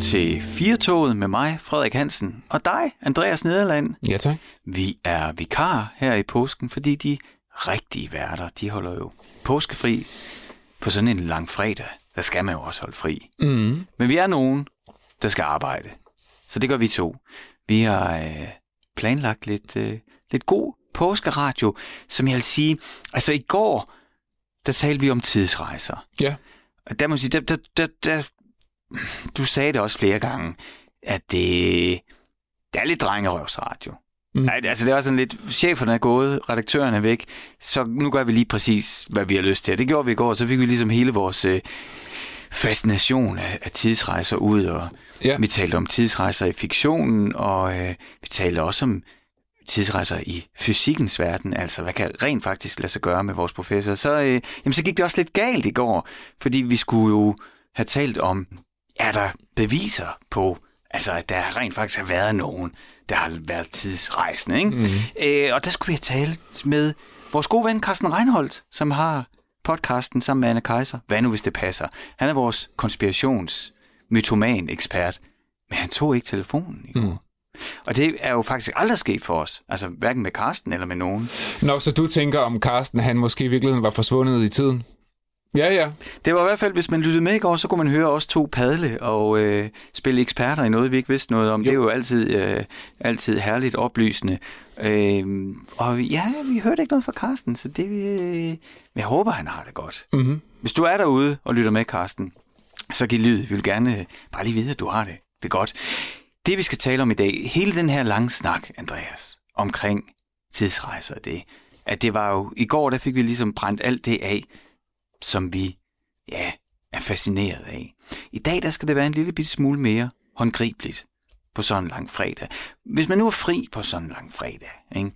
til Firtoget med mig, Frederik Hansen, og dig, Andreas Nederland. Ja, tak. Vi er vikar her i påsken, fordi de rigtige værter, de holder jo påskefri på sådan en lang fredag. Der skal man jo også holde fri. Mm. Men vi er nogen, der skal arbejde. Så det gør vi to. Vi har øh, planlagt lidt, øh, lidt god påskeradio, som jeg vil sige, altså i går, der talte vi om tidsrejser. Ja. Og der må jeg sige, der, der, der, der, du sagde det også flere gange, at det, det er lidt drengerøvsradio. Mm. Nej, altså det er sådan lidt, cheferne er gået, redaktøren er væk, så nu gør vi lige præcis, hvad vi har lyst til. Det gjorde vi i går, så fik vi ligesom hele vores øh, fascination af, af tidsrejser ud, og Ja. vi talte om tidsrejser i fiktionen, og øh, vi talte også om tidsrejser i fysikkens verden, altså hvad kan rent faktisk lade sig gøre med vores professor. Så, øh, jamen, så gik det også lidt galt i går, fordi vi skulle jo have talt om, er der beviser på, altså at der rent faktisk har været nogen, der har været tidsrejsende. Ikke? Mm. Øh, og der skulle vi have talt med vores gode ven Carsten Reinholdt, som har podcasten sammen med Anne Kaiser. Hvad nu, hvis det passer? Han er vores konspirations mytoman ekspert, men han tog ikke telefonen i går. Mm. Og det er jo faktisk aldrig sket for os. Altså hverken med Carsten eller med nogen. Nå, så du tænker om Carsten, han måske i virkeligheden var forsvundet i tiden? Ja, ja. Det var i hvert fald, hvis man lyttede med i går, så kunne man høre os to padle og øh, spille eksperter i noget, vi ikke vidste noget om. Jo. Det er jo altid, øh, altid herligt oplysende. Øh, og ja, vi hørte ikke noget fra Carsten, så det øh, jeg håber, han har det godt. Mm-hmm. Hvis du er derude og lytter med, Carsten, så giv lyd. Vi vil gerne øh, bare lige vide, at du har det. Det er godt. Det, vi skal tale om i dag, hele den her lange snak, Andreas, omkring tidsrejser, det, at det var jo, i går, der fik vi ligesom brændt alt det af, som vi, ja, er fascineret af. I dag, der skal det være en lille bitte smule mere håndgribeligt på sådan en lang fredag. Hvis man nu er fri på sådan en lang fredag, ikke?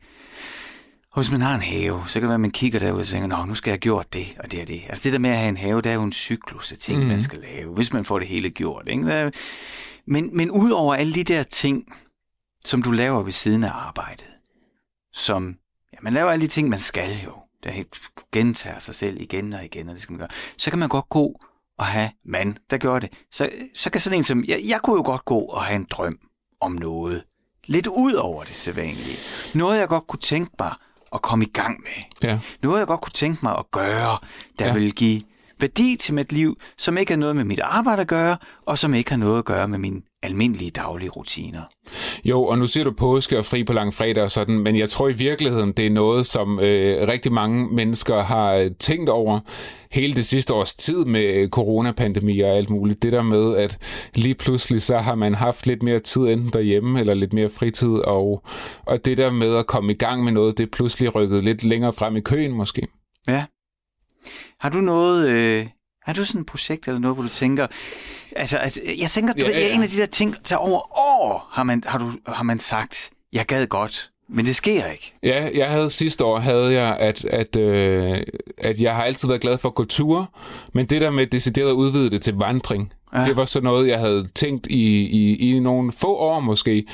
Og hvis man har en have, så kan det være, at man kigger derud og tænker, Nå, nu skal jeg have gjort det og det og det. Altså det der med at have en have, det er jo en cyklus af ting, mm. man skal lave, hvis man får det hele gjort. Ikke? Der- Men, men ud over alle de der ting, som du laver ved siden af arbejdet, som, ja, man laver alle de ting, man skal jo, der gentager sig selv igen og igen, og det skal man gøre, så kan man godt gå og have mand, der gør det. Så, så kan sådan en som, jeg, jeg kunne jo godt gå og have en drøm om noget, lidt ud over det sædvanlige. Noget, jeg godt kunne tænke mig at komme i gang med. Ja. Noget, jeg godt kunne tænke mig at gøre, der Ja. vil give værdi til mit liv, som ikke har noget med mit arbejde at gøre, og som ikke har noget at gøre med mine almindelige daglige rutiner. Jo, og nu siger du påske og fri på lang fredag og sådan, men jeg tror i virkeligheden, det er noget, som øh, rigtig mange mennesker har øh, tænkt over hele det sidste års tid med øh, coronapandemi og alt muligt. Det der med, at lige pludselig så har man haft lidt mere tid enten derhjemme eller lidt mere fritid, og, og det der med at komme i gang med noget, det er pludselig rykket lidt længere frem i køen måske. Ja. Har du noget... Øh, har du sådan et projekt eller noget, hvor du tænker... Altså, at, jeg tænker, Ja, ja, ja, ja, ja. en af de der ting, der over år har man, har, du, har man sagt, jeg gad godt, men det sker ikke. Ja, jeg havde sidste år, havde jeg, at, at, øh, at jeg har altid været glad for ture, men det der med decideret at udvide det til vandring, ja. Det var så noget, jeg havde tænkt i, i, i nogle få år måske,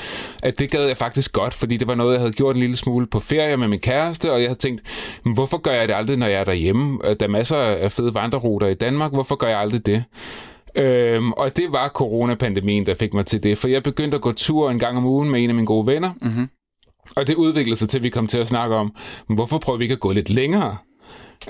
at det gad jeg faktisk godt, fordi det var noget, jeg havde gjort en lille smule på ferie med min kæreste, og jeg havde tænkt, "Men hvorfor gør jeg det aldrig, når jeg er derhjemme? Der er masser af fede vandreruter i Danmark, hvorfor gør jeg aldrig det? Øhm, og det var coronapandemien, der fik mig til det, for jeg begyndte at gå tur en gang om ugen med en af mine gode venner, Mm-hmm. og det udviklede sig til, at vi kom til at snakke om, hvorfor prøver vi ikke at gå lidt længere?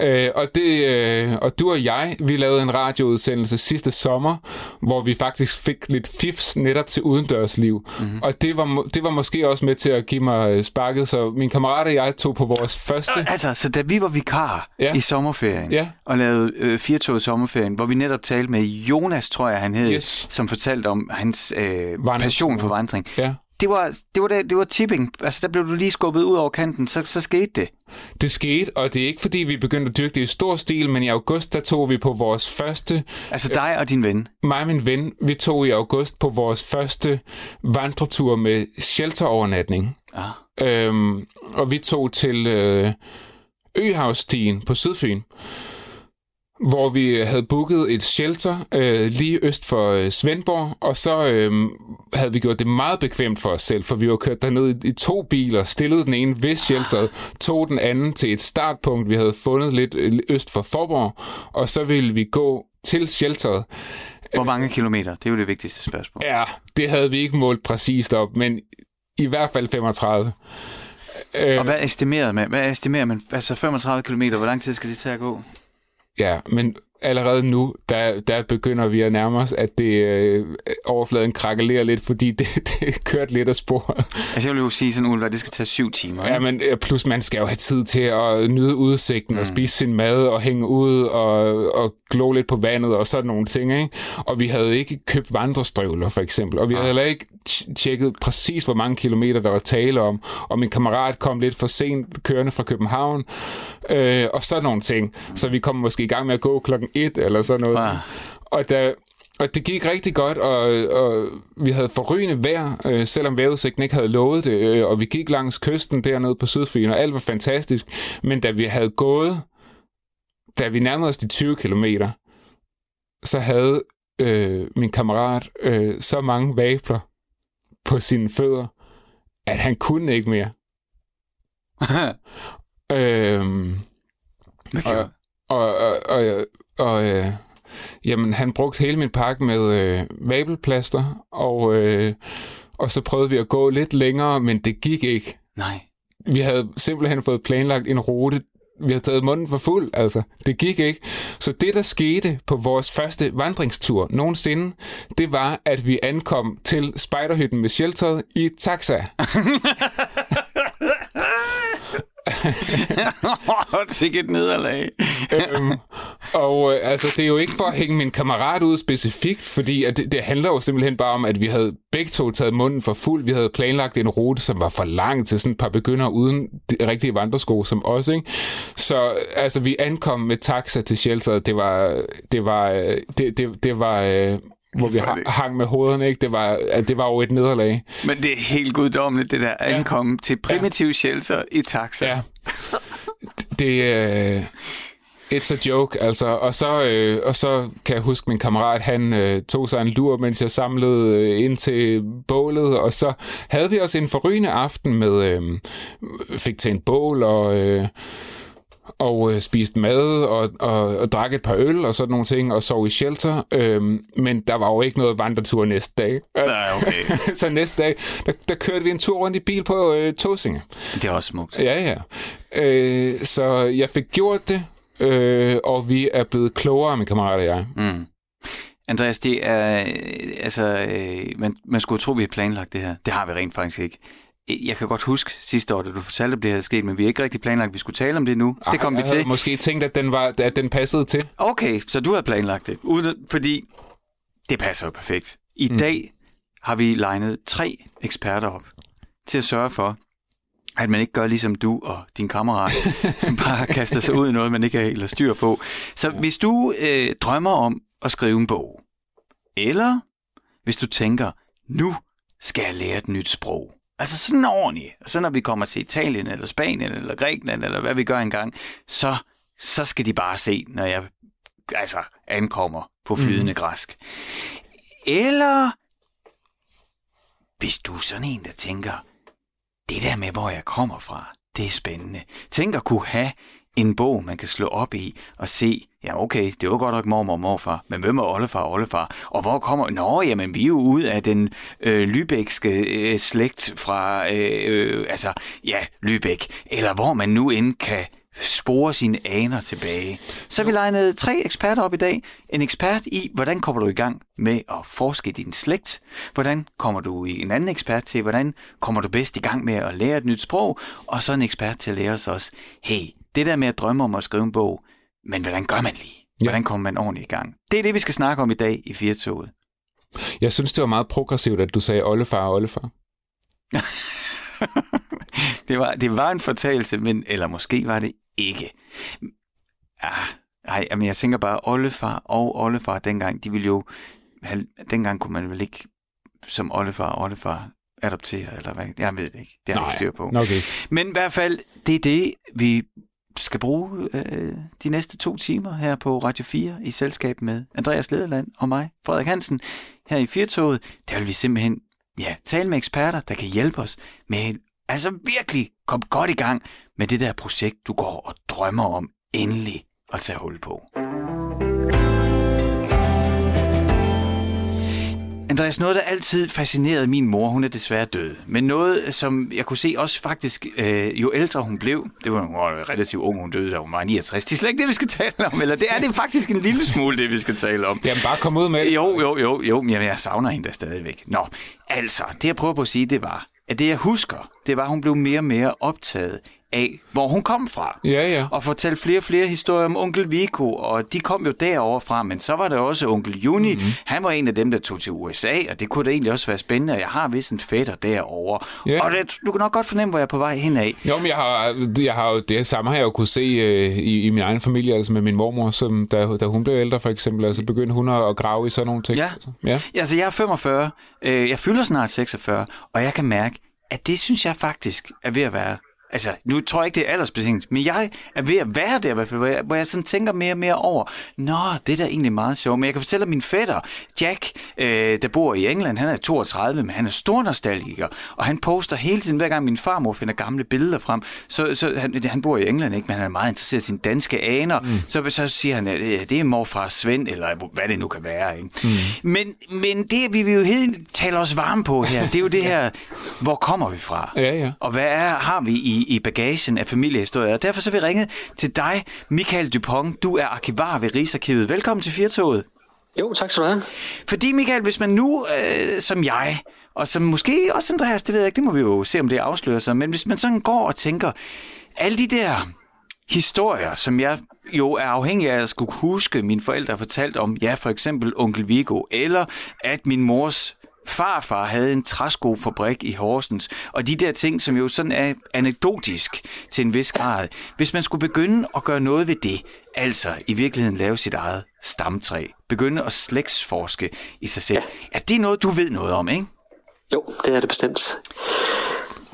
Øh, og, det, øh, og du og jeg, vi lavede en radioudsendelse sidste sommer, hvor vi faktisk fik lidt fifs netop til udendørsliv. Mm-hmm. Og det var, det var måske også med til at give mig øh, sparket, så min kammerat og jeg tog på vores første... Altså, så da vi var vikar Ja. i sommerferien, Ja. og lavede øh, Firtoget sommerferien, hvor vi netop talte med Jonas, tror jeg han hed, Yes. som fortalte om hans øh, passion for vandring. Ja. Det var, det, var, det, det var tipping. Altså, der blev du lige skubbet ud over kanten, så, så skete det. Det skete, og det er ikke fordi, vi begyndte at dyrke det i stor stil, men i august, der tog vi på vores første Altså dig og din ven. mig og min ven, vi tog i august på vores første vandretur med shelterovernatning. Ah. Øhm, og vi tog til øh, Øhavstien på Sydfyn, hvor vi havde booket et shelter øh, lige øst for øh, Svendborg, og så øh, havde vi gjort det meget bekvemt for os selv, for vi var kørt derned i, i to biler, stillede den ene ved shelteret, tog den anden til et startpunkt, vi havde fundet lidt øh, øst for Forborg, og så ville vi gå til shelteret. Hvor mange kilometer? Det er jo det vigtigste spørgsmål. Ja, det havde vi ikke målt præcist op, men i hvert fald 35. Og hvad estimerer man? Hvad estimerer man? Altså 35 km, hvor lang tid skal det tage at gå? Ja, men allerede nu, der, der begynder vi at nærme os, at det øh, overfladen krakelerer lidt, fordi det, det kørt lidt af sporet. Altså jeg vil jo sige sådan, Ulva, det skal tage syv timer. Ja, men øh, plus man skal jo have tid til at nyde udsigten mm. og spise sin mad og hænge ud og, og glo lidt på vandet og sådan nogle ting, ikke? Og vi havde ikke købt vandrestøvler, for eksempel, og vi havde heller ikke tjekket præcis, hvor mange kilometer der var tale om, og min kammerat kom lidt for sent kørende fra København, øh, og sådan nogle ting. Så vi kom måske i gang med at gå klokken et eller sådan noget. Ah. Og da, og det gik rigtig godt, og, og vi havde forrygende vejr, øh, selvom vejrudsigten ikke havde lovet det, øh, og vi gik langs kysten dernede på Sydfyn, og alt var fantastisk. Men da vi havde gået, da vi nærmede os de 20 kilometer, så havde øh, min kammerat øh, så mange vabler på sine fødder, at han kunne ikke mere. øhm, okay. og, og, og, og, og øh, jamen, han brugte hele min pakke med øh, vabelplaster, og, øh, og så prøvede vi at gå lidt længere, men det gik ikke. Nej. Vi havde simpelthen fået planlagt en rute, vi har taget munden for fuld, altså. Det gik ikke. Så det, der skete på vores første vandringstur nogensinde, det var, at vi ankom til spejderhytten med shelteret i taxa. Sikke et nederlag. øhm, og øh, altså, det er jo ikke for at hænge min kammerat ud specifikt, fordi at det, det handler jo simpelthen bare om, at vi havde begge to taget munden for fuld. Vi havde planlagt en rute, som var for lang til sådan et par begynder uden rigtige vandresko som os, ikke? Så altså, vi ankom med taxa til shelteret. Det var, det var, øh, det, det, det var, øh, hvor vi hang med hovederne, ikke? Det var, det var jo et nederlag. Men det er helt guddommeligt, det der ja. ankomme til primitiv ja. shelter i taxa. Ja. Det er... Uh, It's a joke, altså. Og så, øh, og så kan jeg huske, min kammerat, han øh, tog sig en lur, mens jeg samlede øh, ind til bålet, og så havde vi også en forrygende aften med, øh, fik til en bål, og... Øh, og øh, spiste mad og, og, og drak et par øl og sådan nogle ting, og sov i shelter. Øhm, men der var jo ikke noget vandretur næste dag. Nej, okay. så næste dag, der, der kørte vi en tur rundt i bil på øh, Tåsinge. Det er også smukt. Ja, ja. Øh, så jeg fik gjort det, øh, og vi er blevet klogere, min kammerat og jeg. Mm. Andreas, det er, øh, altså, øh, man, man skulle tro, vi har planlagt det her. Det har vi rent faktisk ikke jeg kan godt huske sidste år, da du fortalte, at det havde sket, men vi har ikke rigtig planlagt, at vi skulle tale om det nu. Ej, det kom vi til. måske tænkt, at den, var, at den passede til. Okay, så du har planlagt det. Uden, fordi det passer jo perfekt. I mm. dag har vi legnet tre eksperter op til at sørge for, at man ikke gør ligesom du og din kammerat, bare kaster sig ud i noget, man ikke har helt styr på. Så ja. hvis du øh, drømmer om at skrive en bog, eller hvis du tænker, nu skal jeg lære et nyt sprog, Altså sådan ordentligt. Og så når vi kommer til Italien, eller Spanien, eller Grækenland, eller hvad vi gør engang, så, så skal de bare se, når jeg altså, ankommer på flydende mm. græsk. Eller hvis du er sådan en, der tænker, det der med, hvor jeg kommer fra, det er spændende. Tænk at kunne have en bog, man kan slå op i og se, ja okay, det var godt nok mormor og morfar, men hvem er oldefar og oldefar? Og hvor kommer... Nå, jamen vi er jo ud af den øh, lybækske øh, slægt fra, øh, øh, altså, ja, Lybæk, eller hvor man nu end kan spore sine aner tilbage. Så vi legnet tre eksperter op i dag. En ekspert i, hvordan kommer du i gang med at forske din slægt? Hvordan kommer du i en anden ekspert til, hvordan kommer du bedst i gang med at lære et nyt sprog? Og så en ekspert til at lære os også, hey, det der med at drømme om at skrive en bog, men hvordan gør man lige? Hvordan kommer man ordentligt i gang? Det er det, vi skal snakke om i dag i Firtoget. Jeg synes, det var meget progressivt, at du sagde oldefar og oldefar. det, var, det var en fortalelse, men, eller måske var det ikke. Ah, ej, men jeg tænker bare, oldefar og oldefar dengang, de ville jo, dengang kunne man vel ikke som oldefar og oldefar adoptere, eller hvad? Jeg ved det ikke. Det har jeg styr på. Okay. Men i hvert fald, det er det, vi skal bruge øh, de næste to timer her på Radio 4 i selskab med Andreas Lederland og mig, Frederik Hansen, her i Firtoget. Der vil vi simpelthen ja, tale med eksperter, der kan hjælpe os med altså virkelig komme godt i gang med det der projekt, du går og drømmer om endelig at tage hul på. Andreas, noget, der altid fascinerede min mor, hun er desværre død, men noget, som jeg kunne se også faktisk, øh, jo ældre hun blev, det var hun var relativt ung, hun døde, da hun var 69, det er slet ikke det, vi skal tale om, eller det er det faktisk en lille smule, det vi skal tale om. Jamen bare kom ud med det. Jo, jo, jo, jo, men jeg savner hende der stadigvæk. Nå, altså, det jeg prøver på at sige, det var, at det jeg husker, det var, at hun blev mere og mere optaget af, hvor hun kom fra. Ja, ja. Og fortælle flere og flere historier om onkel Vico, og de kom jo derover fra, men så var der også onkel Juni. Mm-hmm. Han var en af dem, der tog til USA, og det kunne da egentlig også være spændende, jeg har vist en fætter derovre. Ja. Og det, du kan nok godt fornemme, hvor jeg er på vej henad. Jo, men jeg har, jeg har det samme har jeg jo kunne se øh, i, i min egen familie, altså med min mormor, som, da, da hun blev ældre for eksempel, altså begyndte hun at, grave i sådan nogle ting. Ja. Altså, ja. Altså, jeg er 45, øh, jeg fylder snart 46, og jeg kan mærke, at det synes jeg faktisk er ved at være Altså, nu tror jeg ikke, det er aldersbetinget, men jeg er ved at være der i hvert fald, hvor jeg, hvor jeg sådan tænker mere og mere over, nå, det er da egentlig meget sjovt. Men jeg kan fortælle, at min fætter, Jack, øh, der bor i England, han er 32, men han er stor nostalgiker, og han poster hele tiden, hver gang min farmor finder gamle billeder frem, så, så han, han bor i England, ikke, men han er meget interesseret i sine danske aner, mm. så, så siger han, at det er morfar Svend, eller hvad det nu kan være. Ikke? Mm. Men, men det, vi vil jo helt tale os varme på her, det er jo det her, hvor kommer vi fra? Ja, ja. Og hvad er, har vi i, i bagagen af familiehistorier? Og derfor så vil jeg ringe til dig, Michael Dupont. Du er arkivar ved Rigsarkivet. Velkommen til Firtoget. Jo, tak skal du have. Fordi Michael, hvis man nu, øh, som jeg, og som måske også Andreas, det ved jeg ikke, det må vi jo se, om det afslører sig, men hvis man sådan går og tænker, alle de der historier, som jeg jo er afhængig af at skulle huske, mine forældre har fortalt om, ja, for eksempel onkel Vigo, eller at min mors farfar havde en træskofabrik i Horsens, og de der ting, som jo sådan er anekdotisk til en vis grad. Hvis man skulle begynde at gøre noget ved det, altså i virkeligheden lave sit eget stamtræ, begynde at slægtsforske i sig selv, ja. er det noget, du ved noget om, ikke? Jo, det er det bestemt.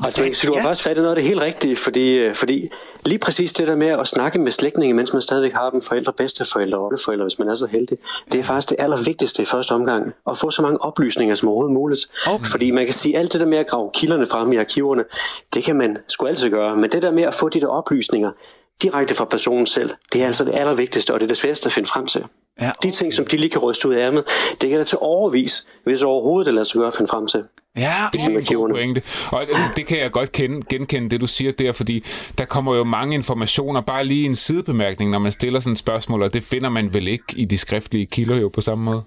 Altså, Okay, så du har ja. faktisk fat i noget af det helt rigtige, fordi, øh, fordi lige præcis det der med at snakke med slægtninge, mens man stadigvæk har dem forældre, bedsteforældre oldeforældre, hvis man er så heldig, det er faktisk det allervigtigste i første omgang, at få så mange oplysninger som overhovedet muligt. Okay. Fordi man kan sige, alt det der med at grave kilderne frem i arkiverne, det kan man sgu altid gøre, men det der med at få de der oplysninger direkte fra personen selv, det er altså det allervigtigste, og det er det sværeste at finde frem til. Ja, De ting, som de lige kan ryste ud af ærmet, det kan der til overvis, hvis overhovedet det lader sig gøre at finde frem til. Ja, Det er en god pointe. Og det, det kan jeg godt kende, genkende, det du siger der, fordi der kommer jo mange informationer, bare lige en sidebemærkning, når man stiller sådan et spørgsmål, og det finder man vel ikke i de skriftlige kilder jo på samme måde.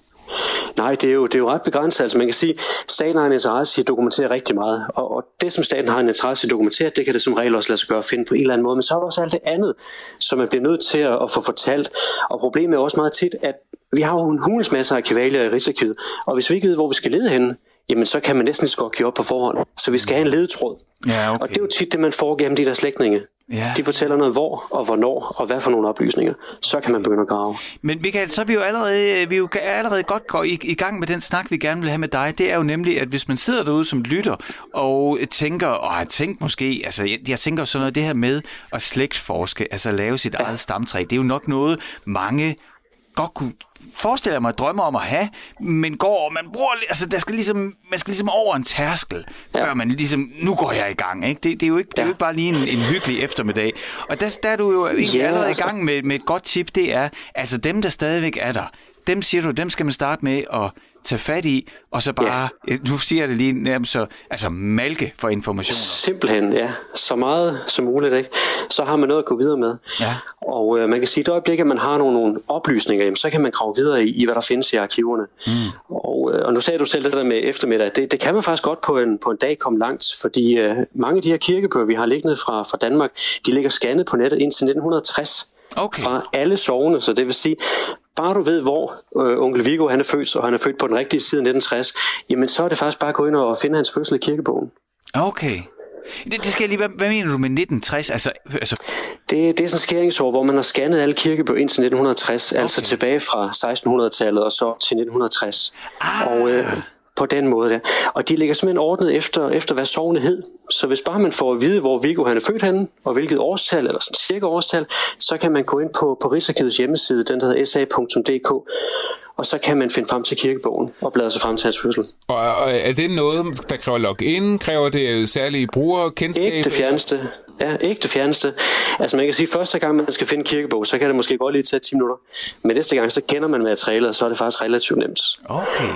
Nej, det er, jo, det er jo ret begrænset. Altså man kan sige, at staten har en interesse i at dokumentere rigtig meget. Og, og det, som staten har en interesse i at dokumentere, det kan det som regel også lade sig gøre at finde på en eller anden måde. Men så er der også alt det andet, som man bliver nødt til at, at få fortalt. Og problemet er også meget tit, at vi har jo en hulens masse arkivalier i Rigsarkivet. Og hvis vi ikke ved, hvor vi skal lede henne, jamen så kan man næsten så godt give op på forhånd. Så vi skal have en ledetråd. Ja, okay. Og det er jo tit det, man får gennem de der slægtninge. Ja. De fortæller noget hvor og hvornår og hvad for nogle oplysninger. Så kan man begynde at grave. Men Michael, så er vi jo allerede, vi er jo allerede godt går i, i gang med den snak, vi gerne vil have med dig. Det er jo nemlig, at hvis man sidder derude som lytter og tænker, og har tænkt måske, altså jeg, jeg tænker sådan noget, det her med at slægtsforske, altså lave sit eget stamtræ, det er jo nok noget, mange godt kunne forestille jeg mig drømmer om at have, men går, og man bruger, altså der skal ligesom, man skal ligesom over en tærskel, ja. før man ligesom, nu går jeg i gang, ikke? Det, det, er, jo ikke, det er jo Ja. ikke bare lige en, en hyggelig eftermiddag. Og der, der er du jo egentlig Ja, allerede i altså. gang med, med et godt tip, det er, altså dem, der stadigvæk er der, dem siger du, dem skal man starte med at tage fat i, og så bare, ja. du siger det lige nærmest så, altså malke for informationer. Simpelthen, ja. Så meget som muligt, ikke? Så har man noget at gå videre med. Ja. Og øh, man kan sige, at det øjeblik, at man har nogle, nogle oplysninger, jamen, så kan man grave videre i, i, hvad der findes i arkiverne. Mm. Og, øh, og nu sagde du selv det der med eftermiddag. Det, det kan man faktisk godt på en, på en dag komme langt, fordi øh, mange af de her kirkebøger, vi har liggende fra, fra Danmark, de ligger scannet på nettet indtil 1960. Okay. Fra alle sovne, så det vil sige, bare du ved, hvor øh, onkel Viggo han er født, og han er født på den rigtige side af 1960, jamen så er det faktisk bare at gå ind og finde hans fødsel i kirkebogen. Okay. Det, det skal jeg lige, hvad, hvad mener du med 1960? Altså, altså Det, det er sådan et skæringsår, hvor man har scannet alle kirkebøger indtil 1960, okay. altså tilbage fra 1600-tallet og så til 1960. Ah. Og øh, på den måde der. Og de ligger simpelthen ordnet efter, efter hvad sovnet hed. Så hvis bare man får at vide, hvor Viggo han er født henne, og hvilket årstal, eller sådan cirka årstal, så kan man gå ind på, på Rigsarkivets hjemmeside, den der hedder sa.dk, og så kan man finde frem til kirkebogen og bladre sig frem til hans fødsel. Og, og er det noget, der kræver login? Kræver det særlige brugerkendskab? Ikke det fjerneste. Ja, ikke det fjerneste. Altså man kan sige, at første gang man skal finde kirkebog, så kan det måske godt lige tage 10 minutter. Men næste gang, så kender man materialet, og så er det faktisk relativt nemt. okay.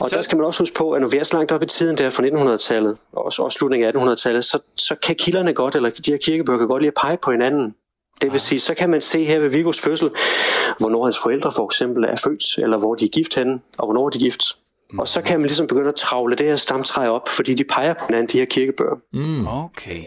Og så... der skal man også huske på, at når vi er så langt op i tiden der fra 1900-tallet, og også, også slutningen af 1800-tallet, så, så kan kilderne godt, eller de her kirkebøger kan godt lide at pege på hinanden. Det vil sige, så kan man se her ved Vigos fødsel, hvornår hans forældre for eksempel er født, eller hvor de er gift henne, og hvornår de er gift. Og så kan man ligesom begynde at travle det her stamtræ op, fordi de peger på hinanden, de her kirkebøger. Mm. Okay.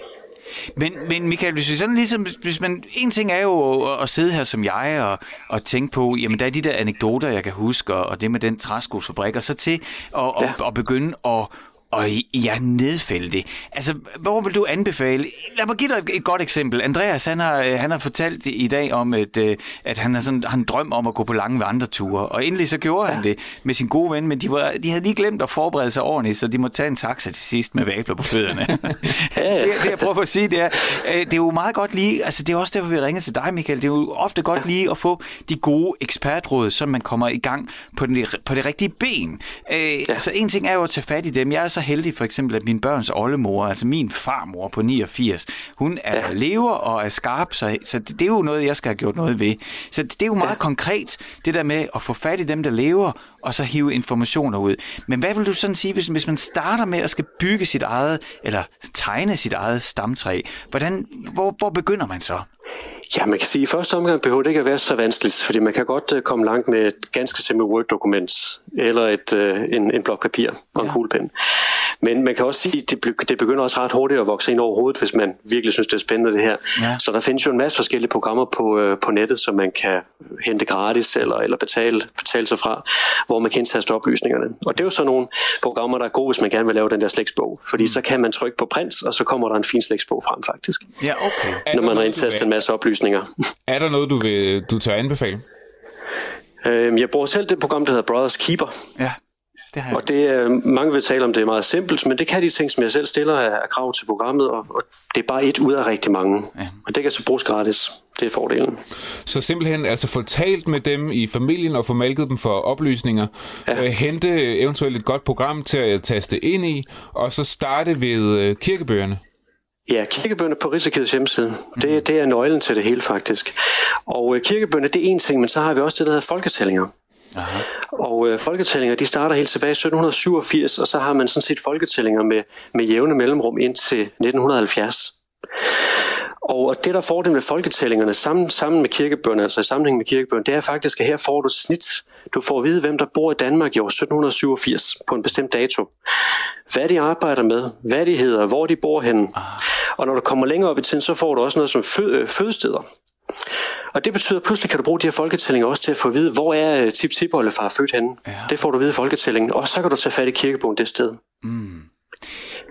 Men, men Michael, hvis, vi sådan ligesom, hvis man, en ting er jo at, at sidde her som jeg og, og tænke på, jamen der er de der anekdoter, jeg kan huske, og, og det med den træskosfabrik, og så til at, ja. og, og begynde at og ja, nedfælde det. Altså, hvor vil du anbefale? Lad mig give dig et godt eksempel. Andreas, han har, øh, han har fortalt i dag om, at, øh, at han har sådan han drøm om at gå på lange vandreture. Og endelig så gjorde ja. han det med sin gode ven, men de, var, de havde lige glemt at forberede sig ordentligt, så de må tage en taxa til sidst med vabler på fødderne. ja. det, det, jeg prøver at sige, det er, øh, det er jo meget godt lige, altså det er også derfor, vi ringer til dig, Michael. Det er jo ofte godt lige at få de gode ekspertråd, så man kommer i gang på, den, på det rigtige ben. ja. Altså en ting er jo at tage fat i dem. Jeg er så heldig for eksempel, at min børns oldemor, altså min farmor på 89, hun er ja. lever og er skarp, så, så det, er jo noget, jeg skal have gjort noget ved. Så det, er jo meget ja. konkret, det der med at få fat i dem, der lever, og så hive informationer ud. Men hvad vil du sådan sige, hvis, hvis man starter med at skal bygge sit eget, eller tegne sit eget stamtræ, hvordan, hvor, hvor begynder man så? Ja, man kan sige, at i første omgang behøver det ikke at være så vanskeligt, fordi man kan godt uh, komme langt med et ganske simpelt Word-dokument, eller et, uh, en, en blok papir og en ja. kuglepen. Men man kan også sige, at det, begynder også ret hurtigt at vokse ind over hovedet, hvis man virkelig synes, det er spændende det her. Ja. Så der findes jo en masse forskellige programmer på, uh, på nettet, som man kan hente gratis eller, eller betale, betale sig fra, hvor man kan indtaste oplysningerne. Og det er jo så nogle programmer, der er gode, hvis man gerne vil lave den der slægtsbog. Fordi mm. så kan man trykke på print, og så kommer der en fin slægtsbog frem faktisk. Ja, okay. Når man har indtastet en masse oplysninger oplysninger. er der noget, du vil du tør anbefale? Øhm, jeg bruger selv det program, der hedder Brothers Keeper. Ja. Det har jeg. Og det er, mange vil tale om, det er meget simpelt, men det kan de ting, som jeg selv stiller af krav til programmet, og, og det er bare et ud af rigtig mange. Ja. Og det kan så bruges gratis. Det er fordelen. Så simpelthen altså få talt med dem i familien og få malket dem for oplysninger. Ja. Øh, hente eventuelt et godt program til at taste ind i, og så starte ved øh, kirkebøgerne. Ja, kirkebønder på Rigsarkivets hjemmeside. Det, mhm. det er nøglen til det hele faktisk. Og øh, kirkebønder, det er en ting, men så har vi også det, der hedder folketællinger. Aha. Og øh, folketællinger, de starter helt tilbage i 1787, og så har man sådan set folketællinger med, med jævne mellemrum indtil 1970. Og det, der fordelen med folketællingerne sammen, sammen med kirkebønder, altså i sammenhæng med kirkebønder, det er faktisk, at her får du snit. Du får at vide, hvem der bor i Danmark i år 1787 på en bestemt dato. Hvad de arbejder med, hvad de hedder, hvor de bor henne. Og når du kommer længere op i tiden, så får du også noget som fø- fødesteder. Og det betyder, at pludselig kan du bruge de her folketællinger også til at få at vide, hvor er øh, tip tip født henne. Ja. Det får du at vide i folketællingen. Og så kan du tage fat i kirkebogen det sted. Mm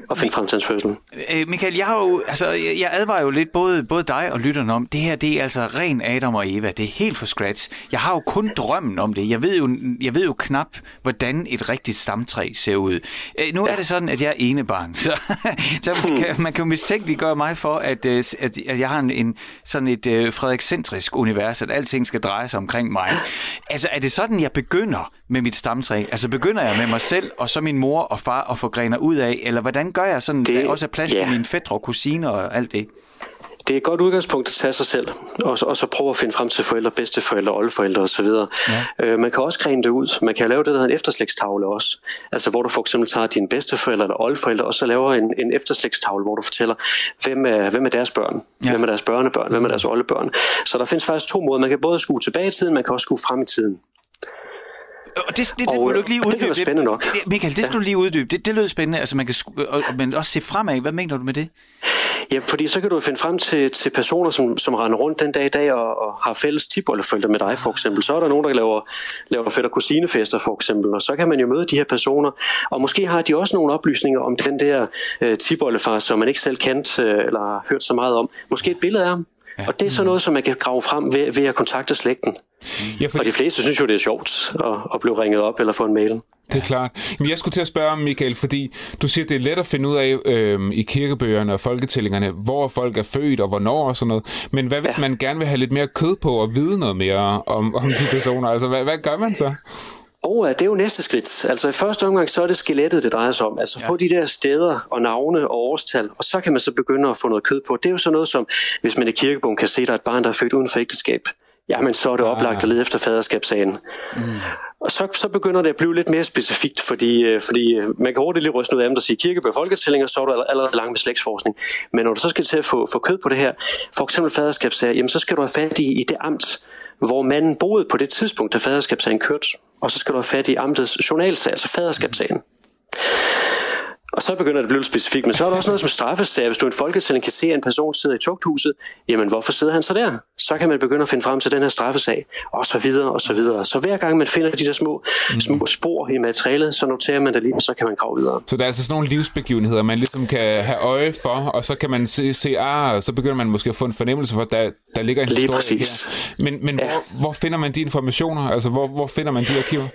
og finde frem til hans fødsel. Øh, Michael, jeg, har jo, altså, jeg advarer jo lidt både, både dig og lytterne om, det her det er altså ren Adam og Eva. Det er helt for scratch. Jeg har jo kun drømmen om det. Jeg ved jo, jeg ved jo knap, hvordan et rigtigt stamtræ ser ud. Øh, nu ja. er det sådan, at jeg er enebarn, så, så man, kan, man kan jo mistænkeliggøre mig for, at, øh, at, at jeg har en, en sådan et uh, frederikscentrisk univers, at alting skal dreje sig omkring mig. Altså, er det sådan, jeg begynder med mit stamtræ? Altså, begynder jeg med mig selv, og så min mor og far og få grener ud af, eller hvordan gør jeg sådan, det, der også er plads ja. til mine fætter og kusiner og alt det? Det er et godt udgangspunkt at tage sig selv, og, og så prøve at finde frem til forældre, bedsteforældre, oldeforældre osv. Ja. Øh, man kan også grene det ud. Man kan lave det, der hedder en efterslægtstavle også. Altså hvor du for eksempel tager dine bedsteforældre eller oldeforældre, og så laver en, en efterslægtstavle, hvor du fortæller, hvem er, hvem er deres børn, ja. hvem er deres børnebørn, hvem er deres oldebørn. Så der findes faktisk to måder. Man kan både skue tilbage i tiden, man kan også skue frem i tiden. Og det, det, det må du ikke lige uddybe. Det er spændende nok. Michael, det skal ja. du lige uddybe. Det, det lød spændende, altså man kan, og, men også se fremad. Hvad mener du med det? Ja, fordi så kan du finde frem til, til personer, som, som render rundt den dag i dag og, og har fælles tipoldeforældre med dig, for eksempel. Så er der nogen, der laver, laver fætter kusinefester, for eksempel. Og så kan man jo møde de her personer. Og måske har de også nogle oplysninger om den der øh, tipoldefar, som man ikke selv kendt øh, eller har hørt så meget om. Måske et billede af ham. Ja. Og det er så noget, som man kan grave frem ved, ved at kontakte slægten. Ja, for... Og de fleste synes jo, det er sjovt at, at blive ringet op eller få en mail. Det er klart. Men jeg skulle til at spørge om, Michael, fordi du siger, det er let at finde ud af øh, i kirkebøgerne og folketællingerne, hvor folk er født og hvornår og sådan noget. Men hvad hvis ja. man gerne vil have lidt mere kød på og vide noget mere om, om de personer? Altså, hvad, hvad gør man så? Og det er jo næste skridt. Altså i første omgang, så er det skelettet, det drejer sig om. Altså ja. få de der steder og navne og årstal, og så kan man så begynde at få noget kød på. Det er jo så noget som, hvis man i kirkebogen kan se, at der er et barn, der er født uden for ægteskab, jamen så er det oplagt at lede efter faderskabssagen. Mm. Og så, så begynder det at blive lidt mere specifikt, fordi, øh, fordi øh, man kan hurtigt lige ryste noget af dem, der siger kirkebøger folketællinger, så er du allerede langt med slægtsforskning. Men når du så skal til at få, få kød på det her, for eksempel faderskabssager, jamen så skal du have fat i, i det amt, hvor manden boede på det tidspunkt, da faderskabssagen kørte. Og så skal du have fat i amtets journalsag, altså faderskabssagen. Og så begynder det at blive lidt specifikt, men så er der også noget som straffesager. Hvis du en folketælling kan se, at en person sidder i tugthuset, jamen hvorfor sidder han så der? Så kan man begynde at finde frem til den her straffesag, og så videre, og så videre. Så hver gang man finder de der små, mm. små spor i materialet, så noterer man det lige, og så kan man grave videre. Så der er altså sådan nogle livsbegivenheder, man ligesom kan have øje for, og så kan man se, se ah, så begynder man måske at få en fornemmelse for, at der, der ligger en lige historie præcis. her. Men, men ja. hvor, hvor finder man de informationer? Altså, hvor, hvor finder man de arkiver?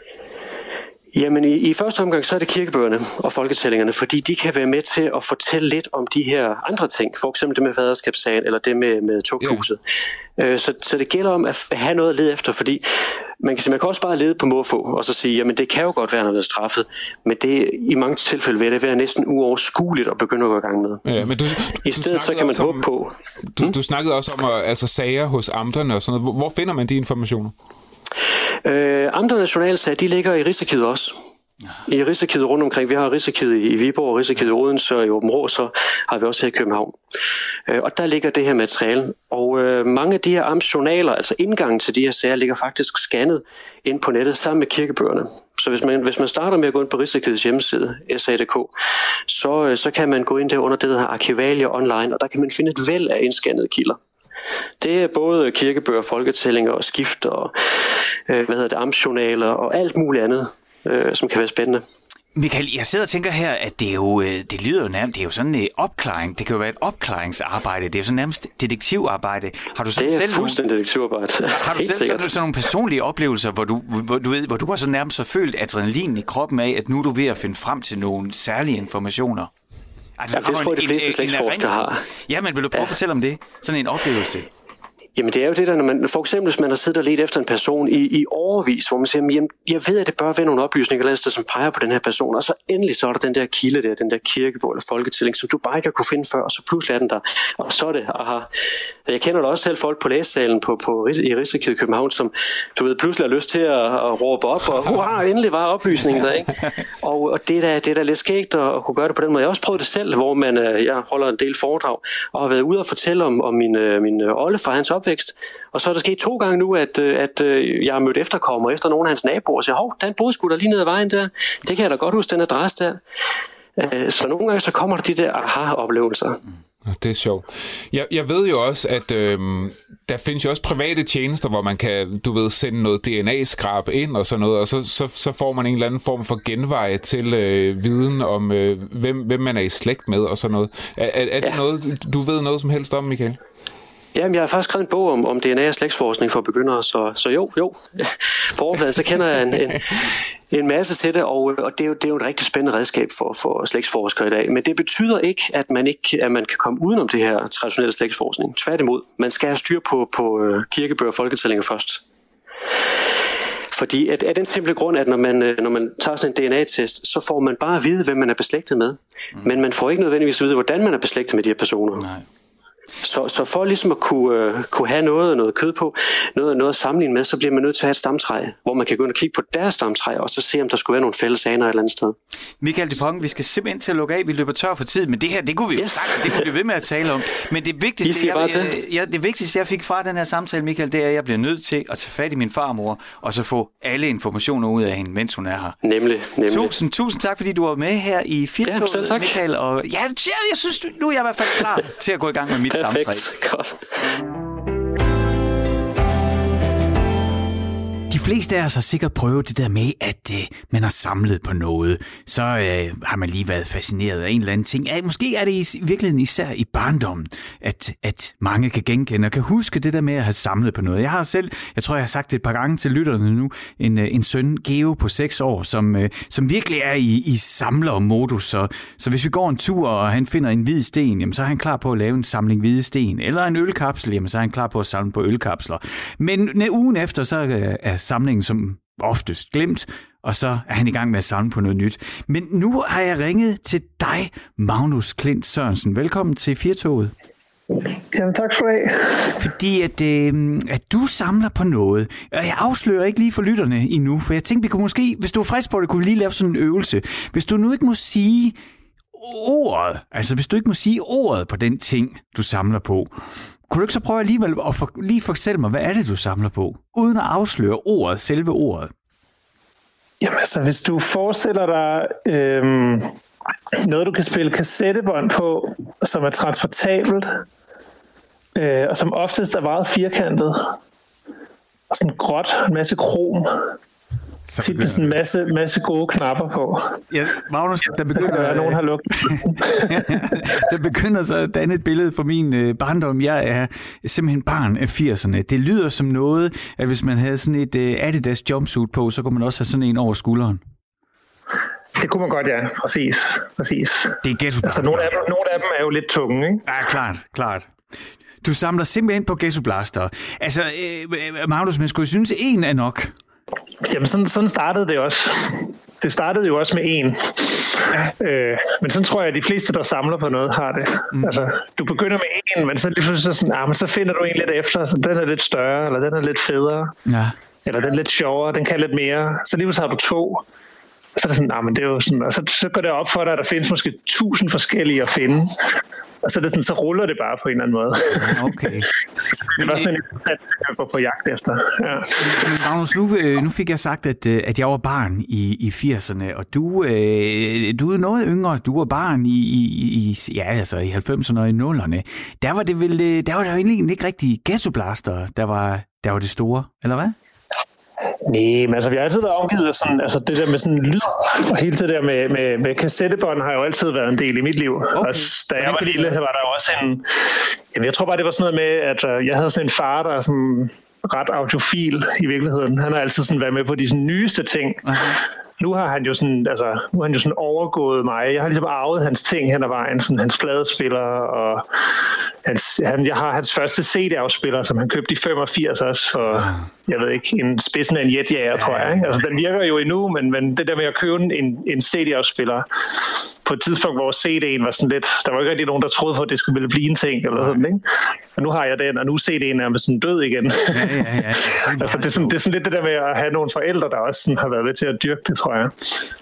Jamen i, i første omgang så er det kirkebøgerne og folketællingerne, fordi de kan være med til at fortælle lidt om de her andre ting, for eksempel det med faderskabssagen eller det med, med tugthuset. Yeah. Øh, så, så det gælder om at have noget at lede efter, fordi man kan, man kan også bare lede på måfå og så sige, jamen det kan jo godt være, når det er straffet, men det i mange tilfælde vil det være næsten uoverskueligt at begynde at gå i gang med. Ja, men du, I stedet så kan man håbe på... Du, hmm? du snakkede også om at, altså, sager hos amterne og sådan noget. Hvor finder man de informationer? Øh, andre nationalsager, de ligger i Rigsarkivet også. I Rigsarkivet rundt omkring. Vi har Rigsarkivet i Viborg, og Rigsarkivet i Odense og i Åben Rå, så har vi også her i København. Øh, og der ligger det her materiale. Og øh, mange af de her amtsjournaler, altså indgangen til de her sager, ligger faktisk scannet ind på nettet sammen med kirkebøgerne. Så hvis man, hvis man starter med at gå ind på Rigsarkivets hjemmeside, sa.dk, så, øh, så kan man gå ind der under det, der hedder Arkivalia Online, og der kan man finde et væld af indscannede kilder. Det er både kirkebøger, folketællinger og skift og øh, hvad hedder det, amtsjournaler og alt muligt andet, øh, som kan være spændende. Michael, jeg sidder og tænker her, at det, er jo, øh, det lyder jo nærmest, det er jo sådan en opklaring. Det kan jo være et opklaringsarbejde. Det er jo sådan nærmest detektivarbejde. Har du det er selv fuldstændig detektivarbejde. Har du selv sådan, sådan, nogle personlige oplevelser, hvor du, hvor, du ved, hvor du har så nærmest så følt adrenalin i kroppen af, at nu er du ved at finde frem til nogle særlige informationer? Altså, ja, det tror jeg, de fleste slægtsforskere har. Ja, men vil du prøve ja. at fortælle om det? Sådan en oplevelse. Jamen det er jo det der, når man, for eksempel hvis man har siddet og let efter en person i, i overvis, hvor man siger, jamen, jeg ved, at det bør være nogle oplysninger eller andet, som peger på den her person, og så endelig så er der den der kilde der, den der kirkebog eller folketælling, som du bare ikke har kunne finde før, og så pludselig er den der, og så er det, aha. Jeg kender da også selv folk på læsesalen på, på, i Rigsarkivet i København, som du ved, pludselig har lyst til at, at råbe op, og hurra, endelig var oplysningen der, ikke? Og, og det, er da, det er da lidt skægt at, at kunne gøre det på den måde. Jeg har også prøvet det selv, hvor man, øh, jeg holder en del foredrag, og har været ude og fortælle om, om min, øh, min Olle oldefar, hans opvækst. Og så er der sket to gange nu, at, øh, at øh, jeg har mødt efterkommer efter nogle af hans naboer, og siger, hov, den boede sgu da lige ned ad vejen der. Det kan jeg da godt huske, den adresse der. Øh, så nogle gange så kommer der de der aha-oplevelser. Det er sjovt. Jeg, jeg ved jo også, at øh, der findes jo også private tjenester, hvor man kan, du ved, sende noget DNA-skrab ind og sådan noget, og så, så, så får man en eller anden form for genvej til øh, viden om, øh, hvem, hvem man er i slægt med og sådan noget. Er, er, er det ja. noget, du ved noget som helst om, Michael? Jamen, jeg har faktisk skrevet en bog om, om DNA og slægtsforskning for begyndere, så, så jo, jo. På overfladen, så kender jeg en, en, en masse til det, og, og det, er jo, det er jo et rigtig spændende redskab for, for slægtsforskere i dag. Men det betyder ikke, at man ikke at man kan komme udenom det her traditionelle slægtsforskning. Tværtimod, man skal have styr på, på øh, kirkebøger og folketællinger først. Fordi at, af den simple grund, at når man, øh, når man tager sådan en DNA-test, så får man bare at vide, hvem man er beslægtet med. Mm. Men man får ikke nødvendigvis at vide, hvordan man er beslægtet med de her personer. Nej. Så, så for ligesom at kunne, øh, kunne have noget, noget kød på, noget, noget at sammenligne med, så bliver man nødt til at have et stamtræ, hvor man kan gå ind og kigge på deres stamtræ, og så se, om der skulle være nogle fælles aner et eller andet sted. Michael Dupont, vi skal simpelthen til at lukke af. Vi løber tør for tid, men det her, det kunne vi jo yes. sagt, det kunne vi ved med at tale om. Men det vigtigste, jeg, jeg, jeg, det vigtigste, jeg fik fra den her samtale, Michael, det er, at jeg bliver nødt til at tage fat i min farmor, og så få alle informationer ud af hende, mens hun er her. Nemlig, nemlig. Tusind, tusind tak, fordi du var med her i Firtoget, ja, Michael. Og ja, jeg, jeg synes, nu er jeg i hvert fald klar til at gå i gang med mit stamtræ. Godt. Fleste af os har sikkert prøvet det der med, at øh, man har samlet på noget. Så øh, har man lige været fascineret af en eller anden ting. Ja, måske er det i, virkeligheden især i barndommen, at, at mange kan genkende og kan huske det der med at have samlet på noget. Jeg har selv, jeg tror jeg har sagt det et par gange til lytterne nu, en, øh, en søn, Geo på 6 år, som, øh, som virkelig er i, i samlermodus. Så, så hvis vi går en tur, og han finder en hvid sten, jamen, så er han klar på at lave en samling hvide sten. Eller en ølkapsel, jamen, så er han klar på at samle på ølkapsler. Men ugen efter, så øh, er samlingen som oftest glemt, og så er han i gang med at samle på noget nyt. Men nu har jeg ringet til dig, Magnus Klint Sørensen. Velkommen til Firtoget. Jamen, tak skal du have. Fordi at, øh, at du samler på noget. Og jeg afslører ikke lige for lytterne endnu, for jeg tænkte, vi kunne måske, hvis du er frisk på det, kunne vi lige lave sådan en øvelse. Hvis du nu ikke må sige ordet, altså hvis du ikke må sige ordet på den ting, du samler på, kunne du ikke så prøve alligevel at for, lige fortælle mig, hvad er det, du samler på? Uden at afsløre ordet, selve ordet. Jamen altså, hvis du forestiller dig øhm, noget, du kan spille kassettebånd på, som er transportabelt, øh, og som oftest er meget firkantet, og sådan gråt, en masse krom, så med sådan en masse, masse gode knapper på. Ja, Magnus, der begynder... Så nogen har lugtet. der begynder så at danne et billede for min øh, barndom. Jeg er simpelthen barn af 80'erne. Det lyder som noget, at hvis man havde sådan et øh, Adidas jumpsuit på, så kunne man også have sådan en over skulderen. Det kunne man godt, ja. Præcis. Præcis. Det er ghetto altså, nogle, af dem, nogle af dem er jo lidt tunge, ikke? Ja, klart, klart. Du samler simpelthen på Ghetto Blaster. Altså, øh, Magnus, man skulle synes, en er nok. Jamen, sådan, sådan startede det også. Det startede jo også med en. Ja. Øh, men sådan tror jeg, at de fleste, der samler på noget, har det. Mm. Altså, du begynder med en, men så lige så, sådan, ah, men så finder du en lidt efter, så den er lidt større, eller den er lidt federe. Ja. Eller den er lidt sjovere, den kan lidt mere. Så lige så har du to. Så er det sådan, nah, men det er jo sådan, og så, så går det op for dig, at der findes måske tusind forskellige at finde. Og så, er det sådan, så ruller det bare på en eller anden måde. Okay. det var sådan at jeg går på jagt efter. Ja. Magnus, nu, øh, nu fik jeg sagt, at, øh, at jeg var barn i, i 80'erne, og du, øh, du er noget yngre. Du var barn i, i, i, ja, altså i 90'erne og i 0'erne. Der var det vel, øh, der var der jo egentlig ikke rigtig ghetto-blaster, der var, der var det store, eller hvad? Nej, men altså, vi har altid været omgivet af sådan, altså det der med sådan lyd, og hele det der med, med, med kassettebånd har jo altid været en del i mit liv. Okay. Også, da jeg var lille, var der også en, jamen, jeg tror bare, det var sådan noget med, at uh, jeg havde sådan en far, der er sådan ret audiofil i virkeligheden. Han har altid sådan været med på de sådan, nyeste ting. Uh-huh nu har han jo sådan, altså, nu har han jo sådan overgået mig. Jeg har ligesom arvet hans ting hen ad vejen, sådan hans pladespiller, og hans, han, jeg har hans første CD-afspiller, som han købte i 85 også, for, jeg ved ikke, en spidsen af en jetjager, tror jeg. Ikke? Altså, den virker jo endnu, men, men det der med at købe en, en CD-afspiller, på et tidspunkt, hvor CD'en var sådan lidt, der var ikke rigtig nogen, der troede på, at det skulle blive en ting, eller sådan, ikke? Og nu har jeg den, og nu er CD'en nærmest sådan død igen. Ja, ja, ja. Det altså, det, er sådan, det er sådan lidt det der med at have nogle forældre, der også sådan har været med til at dyrke det, tror jeg.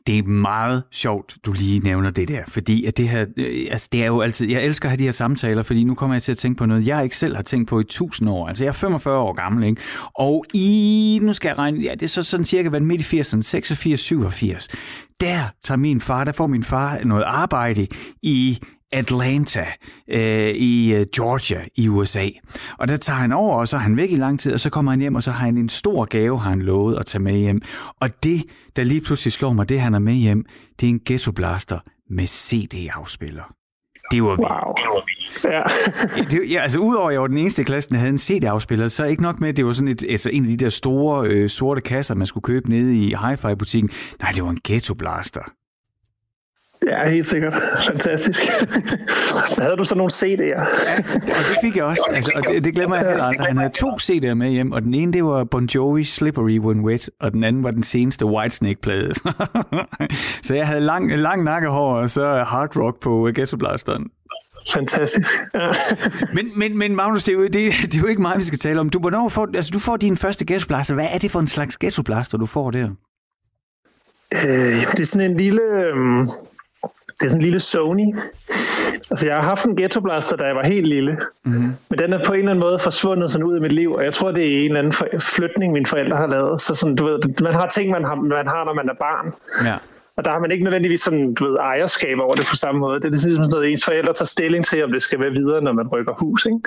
Det er meget sjovt, du lige nævner det der, fordi at det her, øh, altså det er jo altid, jeg elsker at have de her samtaler, fordi nu kommer jeg til at tænke på noget, jeg ikke selv har tænkt på i tusind år. Altså jeg er 45 år gammel, ikke? Og i, nu skal jeg regne, ja, det er så sådan cirka været midt i 80'erne, 86, 87 der tager min far, der får min far noget arbejde i Atlanta øh, i øh, Georgia i USA. Og der tager han over, og så er han væk i lang tid, og så kommer han hjem, og så har han en stor gave, har han lovet at tage med hjem. Og det, der lige pludselig slår mig, det han er med hjem, det er en ghetto blaster med CD-afspiller. Det var wow. Ja. det, ja, altså udover at jeg var den eneste i klassen, der havde en CD-afspiller, så ikke nok med, at det var sådan et, altså en af de der store øh, sorte kasser, man skulle købe nede i hi-fi-butikken. Nej, det var en ghetto blaster. Ja, helt sikkert. Fantastisk. havde du så nogle CD'er? Ja, og det fik jeg også. Altså, og det, det glemmer jeg heller aldrig. Han havde to CD'er med hjem, og den ene det var Bon Jovi Slippery When Wet, og den anden var den seneste Whitesnake-plade. så jeg havde lang, lang nakkehår, og så hard rock på Ghetto Blasteren. Fantastisk. Men, men, men Magnus, det er, jo, det, det er jo ikke meget, vi skal tale om. Du, hvornår får, altså, du får din første Ghetto Blaster. Hvad er det for en slags Ghetto Blaster, du får der? Øh, det er sådan en lille... Øh det er sådan en lille Sony. Altså, jeg har haft en Ghetto Blaster, da jeg var helt lille. Mm-hmm. Men den er på en eller anden måde forsvundet sådan ud af mit liv, og jeg tror, det er en eller anden flytning, mine forældre har lavet. Så sådan, du ved, man har ting, man har, man har når man er barn. Ja. Og der har man ikke nødvendigvis sådan, du ved, ejerskab over det på samme måde. Det er ligesom sådan noget, ens forældre tager stilling til, om det skal være videre, når man rykker hus. Ikke?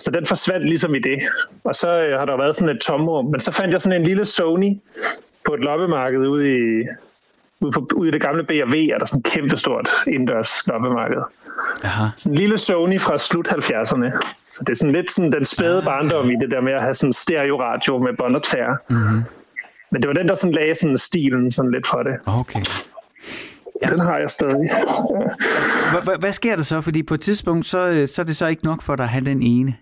Så den forsvandt ligesom i det. Og så øh, har der været sådan et tomrum. Men så fandt jeg sådan en lille Sony på et loppemarked ude i, ude, på, ude i det gamle B&V er der sådan et kæmpestort indendørs loppemarked. Aha. Sådan en lille Sony fra slut 70'erne. Så det er sådan lidt sådan den spæde barndom i det der med at have sådan stereo-radio med båndoptager. Mm-hmm. Men det var den, der sådan lagde sådan stilen sådan lidt for det. Okay. Ja. Den har jeg stadig. Hvad sker der så? Fordi på et tidspunkt, så, så er det så ikke nok for dig at have den ene.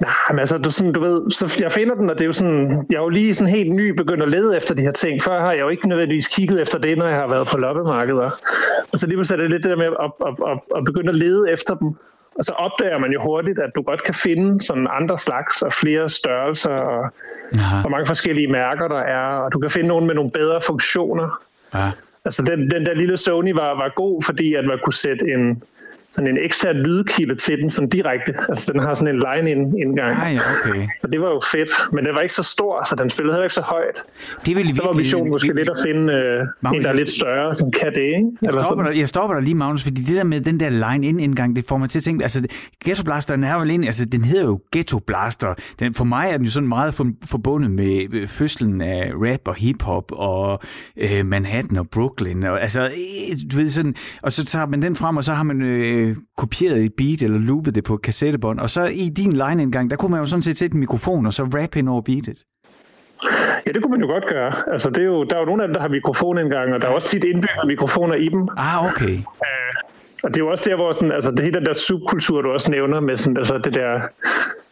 Nej, men altså, du, sådan, du ved, så jeg finder den, og det er jo sådan, jeg er jo lige sådan helt ny begyndt at lede efter de her ting. Før har jeg jo ikke nødvendigvis kigget efter det, når jeg har været på loppemarkeder. Og så lige er det lidt det der med at, at, at, at begynde at lede efter dem. Og så opdager man jo hurtigt, at du godt kan finde sådan andre slags og flere størrelser og, og mange forskellige mærker, der er. Og du kan finde nogle med nogle bedre funktioner. Ja. Altså den, den der lille Sony var, var god, fordi at man kunne sætte en, sådan en ekstern lydkilde til den, sådan direkte. Altså den har sådan en line-indgang. Ah, ja, okay. Og det var jo fedt, men den var ikke så stor, så den spillede heller ikke så højt. Det ville så var missionen måske lidt at finde øh, Magnus, en, der er lidt større, som kan det, ikke? Jeg stopper, der, jeg stopper der lige, Magnus, fordi det der med den der line-in-indgang, det får mig til at tænke, altså Ghetto Blaster, den er vel egentlig, altså den hedder jo Ghetto Blaster. Den, for mig er den jo sådan meget for, forbundet med øh, fødslen af rap og hiphop og øh, Manhattan og Brooklyn. Og, altså, øh, du ved sådan, og så tager man den frem, og så har man øh, kopieret et beat eller loopet det på et kassettebånd. Og så i din line-indgang, der kunne man jo sådan set sætte en mikrofon og så rap ind over beatet. Ja, det kunne man jo godt gøre. Altså, det er jo, der er jo nogle af dem, der har mikrofonindgang, og der er også tit indbygget mikrofoner i dem. Ah, okay. Øh, og det er jo også der, hvor sådan, altså, det hele den der subkultur, du også nævner, med sådan, altså, det der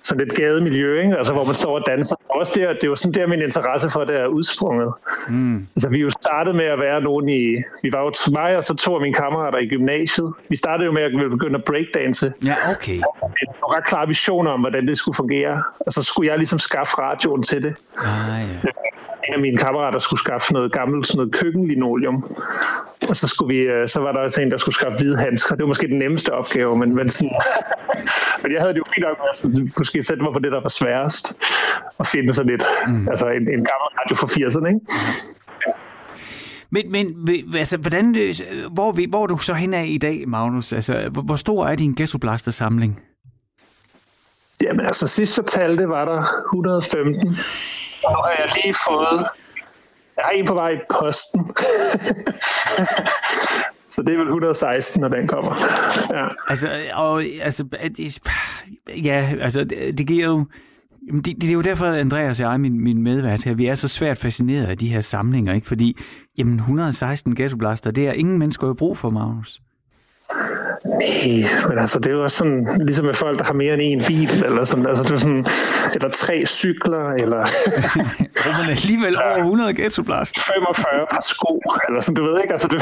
sådan lidt gademiljø, ikke? Altså, hvor man står og danser. Og også der, det er jo sådan der, min interesse for det er udsprunget. Mm. Altså, vi jo startet med at være nogen i... Vi var jo mig og så to af mine kammerater i gymnasiet. Vi startede jo med at begynde at breakdance. Ja, okay. Det var ret klare visioner om, hvordan det skulle fungere. Og så skulle jeg ligesom skaffe radioen til det. Ah, ja en af mine kammerater skulle skaffe noget gammelt sådan noget køkkenlinoleum. Og så, skulle vi, øh, så var der også en, der skulle skaffe hvide handsker. Det var måske den nemmeste opgave, men, men, sådan, men jeg havde det jo fint nok at måske sætte mig for det, der var sværest. At finde sådan lidt, mm. altså en, en gammel radio fra 80'erne, ikke? Men, men altså, hvordan, øh, hvor, hvor er du så hen af i dag, Magnus? Altså, hvor stor er din Ghetto Blaster samling? Jamen altså, sidst jeg talte, var der 115. Og nu har jeg lige fået... Jeg har en på vej i posten. Så det er vel 116, når den kommer. Ja. Altså, og, altså, ja, altså, det, det giver jo... Det, det er jo derfor, at Andreas og jeg, min, min medvært her, vi er så svært fascineret af de her samlinger, ikke? Fordi, jamen, 116 ghettoblaster, det er ingen mennesker jo brug for, Magnus. Nej, men altså, det er jo også sådan, ligesom med folk, der har mere end en bil, eller sådan, altså, det er sådan, eller tre cykler, eller... men alligevel ja, over 100 ghettoblast. 45 par sko, eller sådan, du ved ikke, altså, det...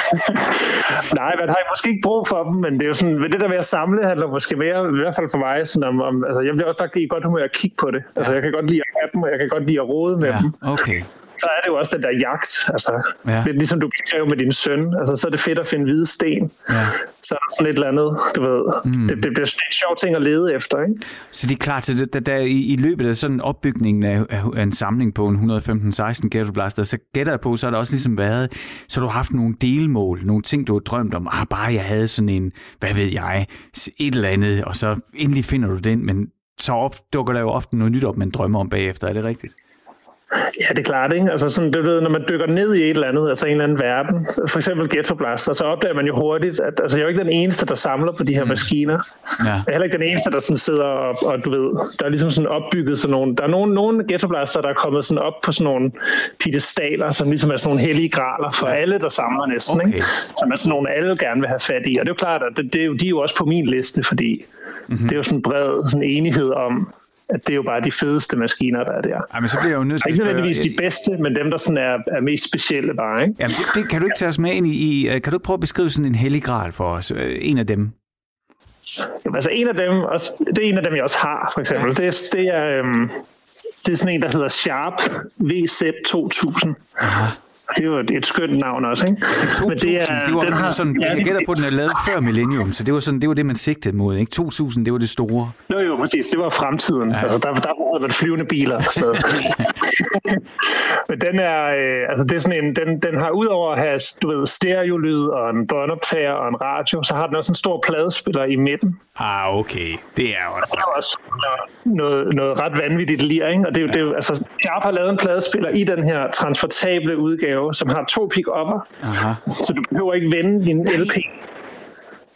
Nej, man har måske ikke brug for dem, men det er jo sådan, ved det der med at samle, handler måske mere, i hvert fald for mig, sådan om, om altså, jeg bliver også bare i godt humør at kigge på det. Altså, jeg kan godt lide at have dem, og jeg kan godt lide at rode med ja, dem. okay så er det jo også den der jagt. Altså, ja. lidt ligesom du beskrev med din søn. Altså, så er det fedt at finde hvide sten. Ja. Så er der sådan et eller andet, du ved. Mm. Det, det, det, er en sjov ting at lede efter, ikke? Så det er klart, at der, der, i, i løbet af sådan opbygningen af, af en samling på en 115-16 Ghetto Blaster, så gætter jeg på, så har der også ligesom været, så har du haft nogle delmål, nogle ting, du har drømt om. Ah, bare jeg havde sådan en, hvad ved jeg, et eller andet, og så endelig finder du den, men så op, dukker der jo ofte noget nyt op, man drømmer om bagefter. Er det rigtigt? Ja, det er klart, ikke? Altså sådan, du ved, når man dykker ned i et eller andet, altså en eller anden verden, for eksempel Ghetto Blaster, så opdager man jo hurtigt, at altså, jeg er jo ikke den eneste, der samler på de her mm. maskiner. Ja. Jeg er heller ikke den eneste, der sådan sidder og, og du ved, der er ligesom sådan opbygget sådan nogle, der er nogle, nogle Ghetto Blaster, der er kommet sådan op på sådan nogle pedestaler, som ligesom er sådan nogle hellige graler for ja. alle, der samler næsten, okay. ikke? Som er sådan nogle, alle gerne vil have fat i. Og det er jo klart, at det, det er jo, de er jo også på min liste, fordi mm-hmm. det er jo sådan en bred sådan enighed om, at det er jo bare de fedeste maskiner, der er der. Ja, men så bliver jeg jo nødt til Ikke nødvendigvis de bedste, men dem, der sådan er, er mest specielle bare. Ikke? Jamen, det, det, kan du ikke tage os med ind i, i, øh, kan du ikke prøve at beskrive sådan en hellig gral for os? Øh, en af dem. Jamen, altså en af dem, også, det er en af dem, jeg også har, for eksempel. Ja. Det, det, er, øhm, det er sådan en, der hedder Sharp VZ2000. Aha. Det er jo et, et skønt navn også, ikke? 2000, Men det, er, det var den har, sådan, ja, jeg gætter på, at den er lavet før Millennium, så det var, sådan, det var det, man sigtede mod, ikke? 2000, det var det store. Jo, jo, præcis. Det var fremtiden. Ja. Altså, der, der havde man flyvende biler. Så. Men den er, øh, altså det er sådan en, den, den har udover at have, du ved, stereolyd og en båndoptager og en radio, så har den også en stor pladespiller i midten. Ah, okay. Det er også... Og det er også noget, noget ret vanvittigt lir, ikke? Og det, ja. det, altså, Sharp har lavet en pladespiller i den her transportable udgave, som har to pick-upper, så du behøver ikke vende din LP.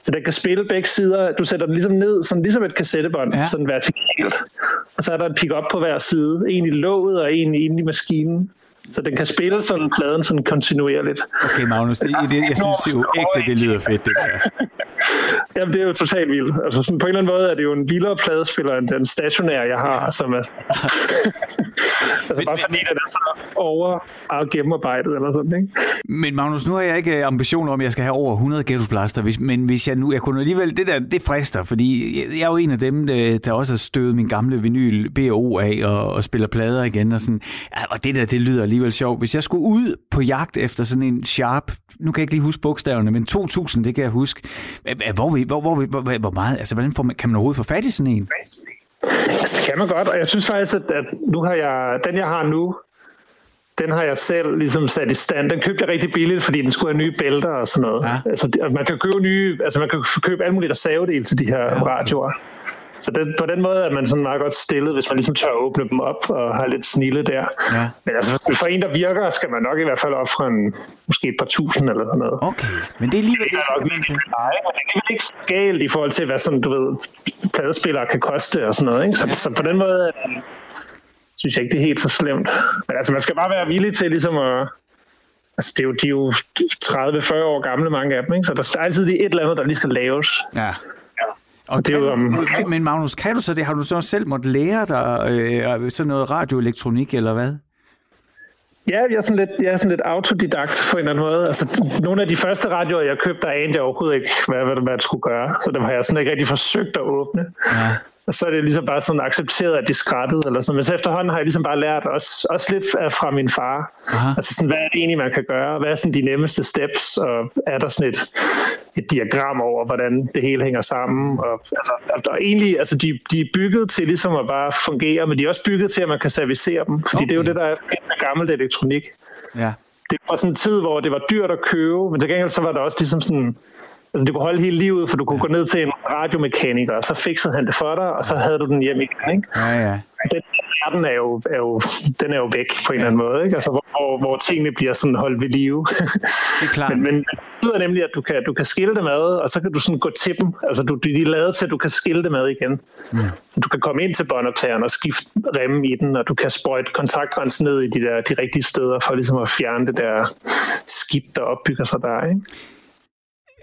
Så den kan spille begge sider. Du sætter den ligesom ned, sådan ligesom et kassettebånd, ja. sådan vertikalt. Og så er der et pick-up på hver side. En i låget og en inde i maskinen. Så den kan spille sådan pladen sådan kontinuerligt. Okay, Magnus, det, det, jeg synes jo ægte, det lyder fedt, det der. Jamen, det er jo totalt vildt. Altså, sådan, på en eller anden måde er det jo en vildere pladespiller, end den stationære, jeg har, som er... altså, men, bare fordi den er så over og gennemarbejdet eller sådan, ikke? Men Magnus, nu har jeg ikke ambitioner om, at jeg skal have over 100 ghetto-blaster, men hvis jeg nu, jeg kunne alligevel, det der, det frister, fordi jeg er jo en af dem, der også har støvet min gamle vinyl BO af og, og spiller plader igen, og sådan, og det der, det lyder alligevel sjovt. Hvis jeg skulle ud på jagt efter sådan en sharp, nu kan jeg ikke lige huske bogstaverne, men 2000, det kan jeg huske. Hvor, hvor, hvor, hvor, hvor meget, altså hvordan får man, kan man overhovedet få fat i sådan en? Altså, det kan man godt, og jeg synes faktisk, at, at nu har jeg, den jeg har nu, den har jeg selv ligesom sat i stand. Den købte jeg rigtig billigt, fordi den skulle have nye bælter og sådan noget. Ja. Altså, man kan købe nye, altså man kan købe alle mulige reservedele til de her ja, okay. radioer. Så det, på den måde er man sådan meget godt stillet, hvis man ligesom tør at åbne dem op og har lidt snille der. Ja. Men altså for en, der virker, skal man nok i hvert fald ofre en, måske et par tusind eller sådan noget. Okay, men det er alligevel det, er nok det, nej, det er ikke skalt i forhold til, hvad sådan, du ved, pladespillere kan koste og sådan noget. Ikke? Så, så på den måde det, synes jeg ikke, det er helt så slemt. Men altså, man skal bare være villig til ligesom at... Altså, det er jo, de er jo 30-40 år gamle, mange af dem, ikke? Så der er altid lige et eller andet, der lige skal laves. Ja. Og det er jo, um... Men Magnus, kan du så det? Har du så selv måttet lære dig øh, sådan noget radioelektronik, eller hvad? Ja, jeg er sådan lidt, jeg er sådan lidt autodidakt på en eller anden måde. Altså, nogle af de første radioer, jeg købte, der anede jeg overhovedet ikke, hvad, hvad, hvad jeg skulle gøre. Så dem har jeg sådan ikke rigtig forsøgt at åbne. Ja. Og så er det ligesom bare sådan accepteret, at de skrættede eller sådan. Men så efterhånden har jeg ligesom bare lært også, også lidt fra min far. Aha. Altså sådan, hvad er det egentlig, man kan gøre? Hvad er sådan de nemmeste steps? Og er der sådan et, et diagram over, hvordan det hele hænger sammen? Og, altså, der er egentlig, altså de, de er bygget til ligesom at bare fungere, men de er også bygget til, at man kan servicere dem. Fordi okay. det er jo det, der er gammelt elektronik. Ja. Det var sådan en tid, hvor det var dyrt at købe, men til gengæld så var der også ligesom sådan Altså, det kunne holde hele livet, for du kunne ja. gå ned til en radiomekaniker, og så fikset han det for dig, og så havde du den hjem igen. Ikke? Ja, ja. Den verden er jo, er jo, den er jo væk på en ja. eller anden måde, ikke? Altså, hvor, hvor tingene bliver sådan holdt ved live. Det er klart. men, men det betyder nemlig, at du kan, du kan skille dem ad, og så kan du sådan gå til dem. Altså, du, de er lavet til, at du kan skille dem ad igen. Ja. Så du kan komme ind til båndoptageren og skifte remme i den, og du kan sprøjte kontaktrens ned i de, der, de rigtige steder, for ligesom at fjerne det der skidt, der opbygger sig der. Ikke?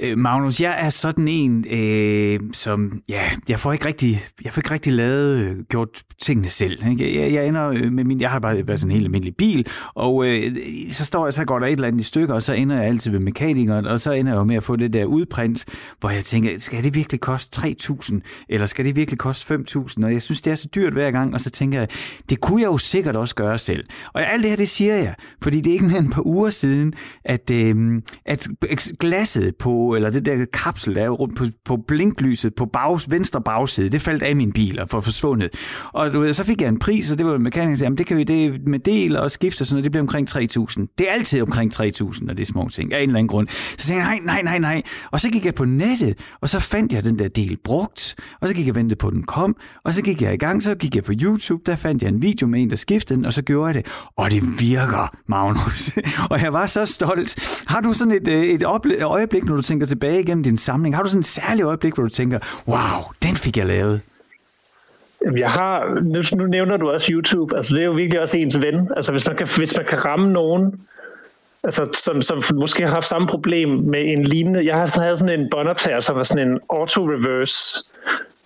Øh, Magnus, jeg er sådan en, øh, som, ja, jeg får ikke rigtig, jeg får ikke rigtig lavet, øh, gjort tingene selv. Jeg, jeg, jeg ender øh, med min, jeg har bare bare sådan en helt almindelig bil, og øh, så står jeg, så går der et eller andet i stykker, og så ender jeg altid ved mekanikeren, og så ender jeg jo med at få det der udprint, hvor jeg tænker, skal det virkelig koste 3.000, eller skal det virkelig koste 5.000? Og jeg synes, det er så dyrt hver gang, og så tænker jeg, det kunne jeg jo sikkert også gøre selv. Og alt det her, det siger jeg, fordi det er ikke mere end et par uger siden, at, øh, at glasset på eller det der kapsel, der er rundt på, på blinklyset på bags, venstre bagside, det faldt af min bil og for forsvundet. Og du ved, så fik jeg en pris, og det var mekanikeren, jamen det kan vi det med del og skifte og sådan noget, det bliver omkring 3.000. Det er altid omkring 3.000, når det er små ting, af en eller anden grund. Så sagde jeg, nej, nej, nej, nej. Og så gik jeg på nettet, og så fandt jeg den der del brugt, og så gik jeg vente på, at den kom, og så gik jeg i gang, så gik jeg på YouTube, der fandt jeg en video med en, der skiftede den, og så gjorde jeg det. Og det virker, Magnus. og jeg var så stolt. Har du sådan et, øh, et øjeblik, når du tænker tilbage igennem din samling? Har du sådan et særligt øjeblik, hvor du tænker, wow, den fik jeg lavet? Jeg har, nu, nu nævner du også YouTube, altså det er jo virkelig også ens ven. Altså hvis man kan, hvis man kan ramme nogen, altså, som, som måske har haft samme problem med en lignende, jeg har havde sådan en båndoptager, som var sådan en auto-reverse,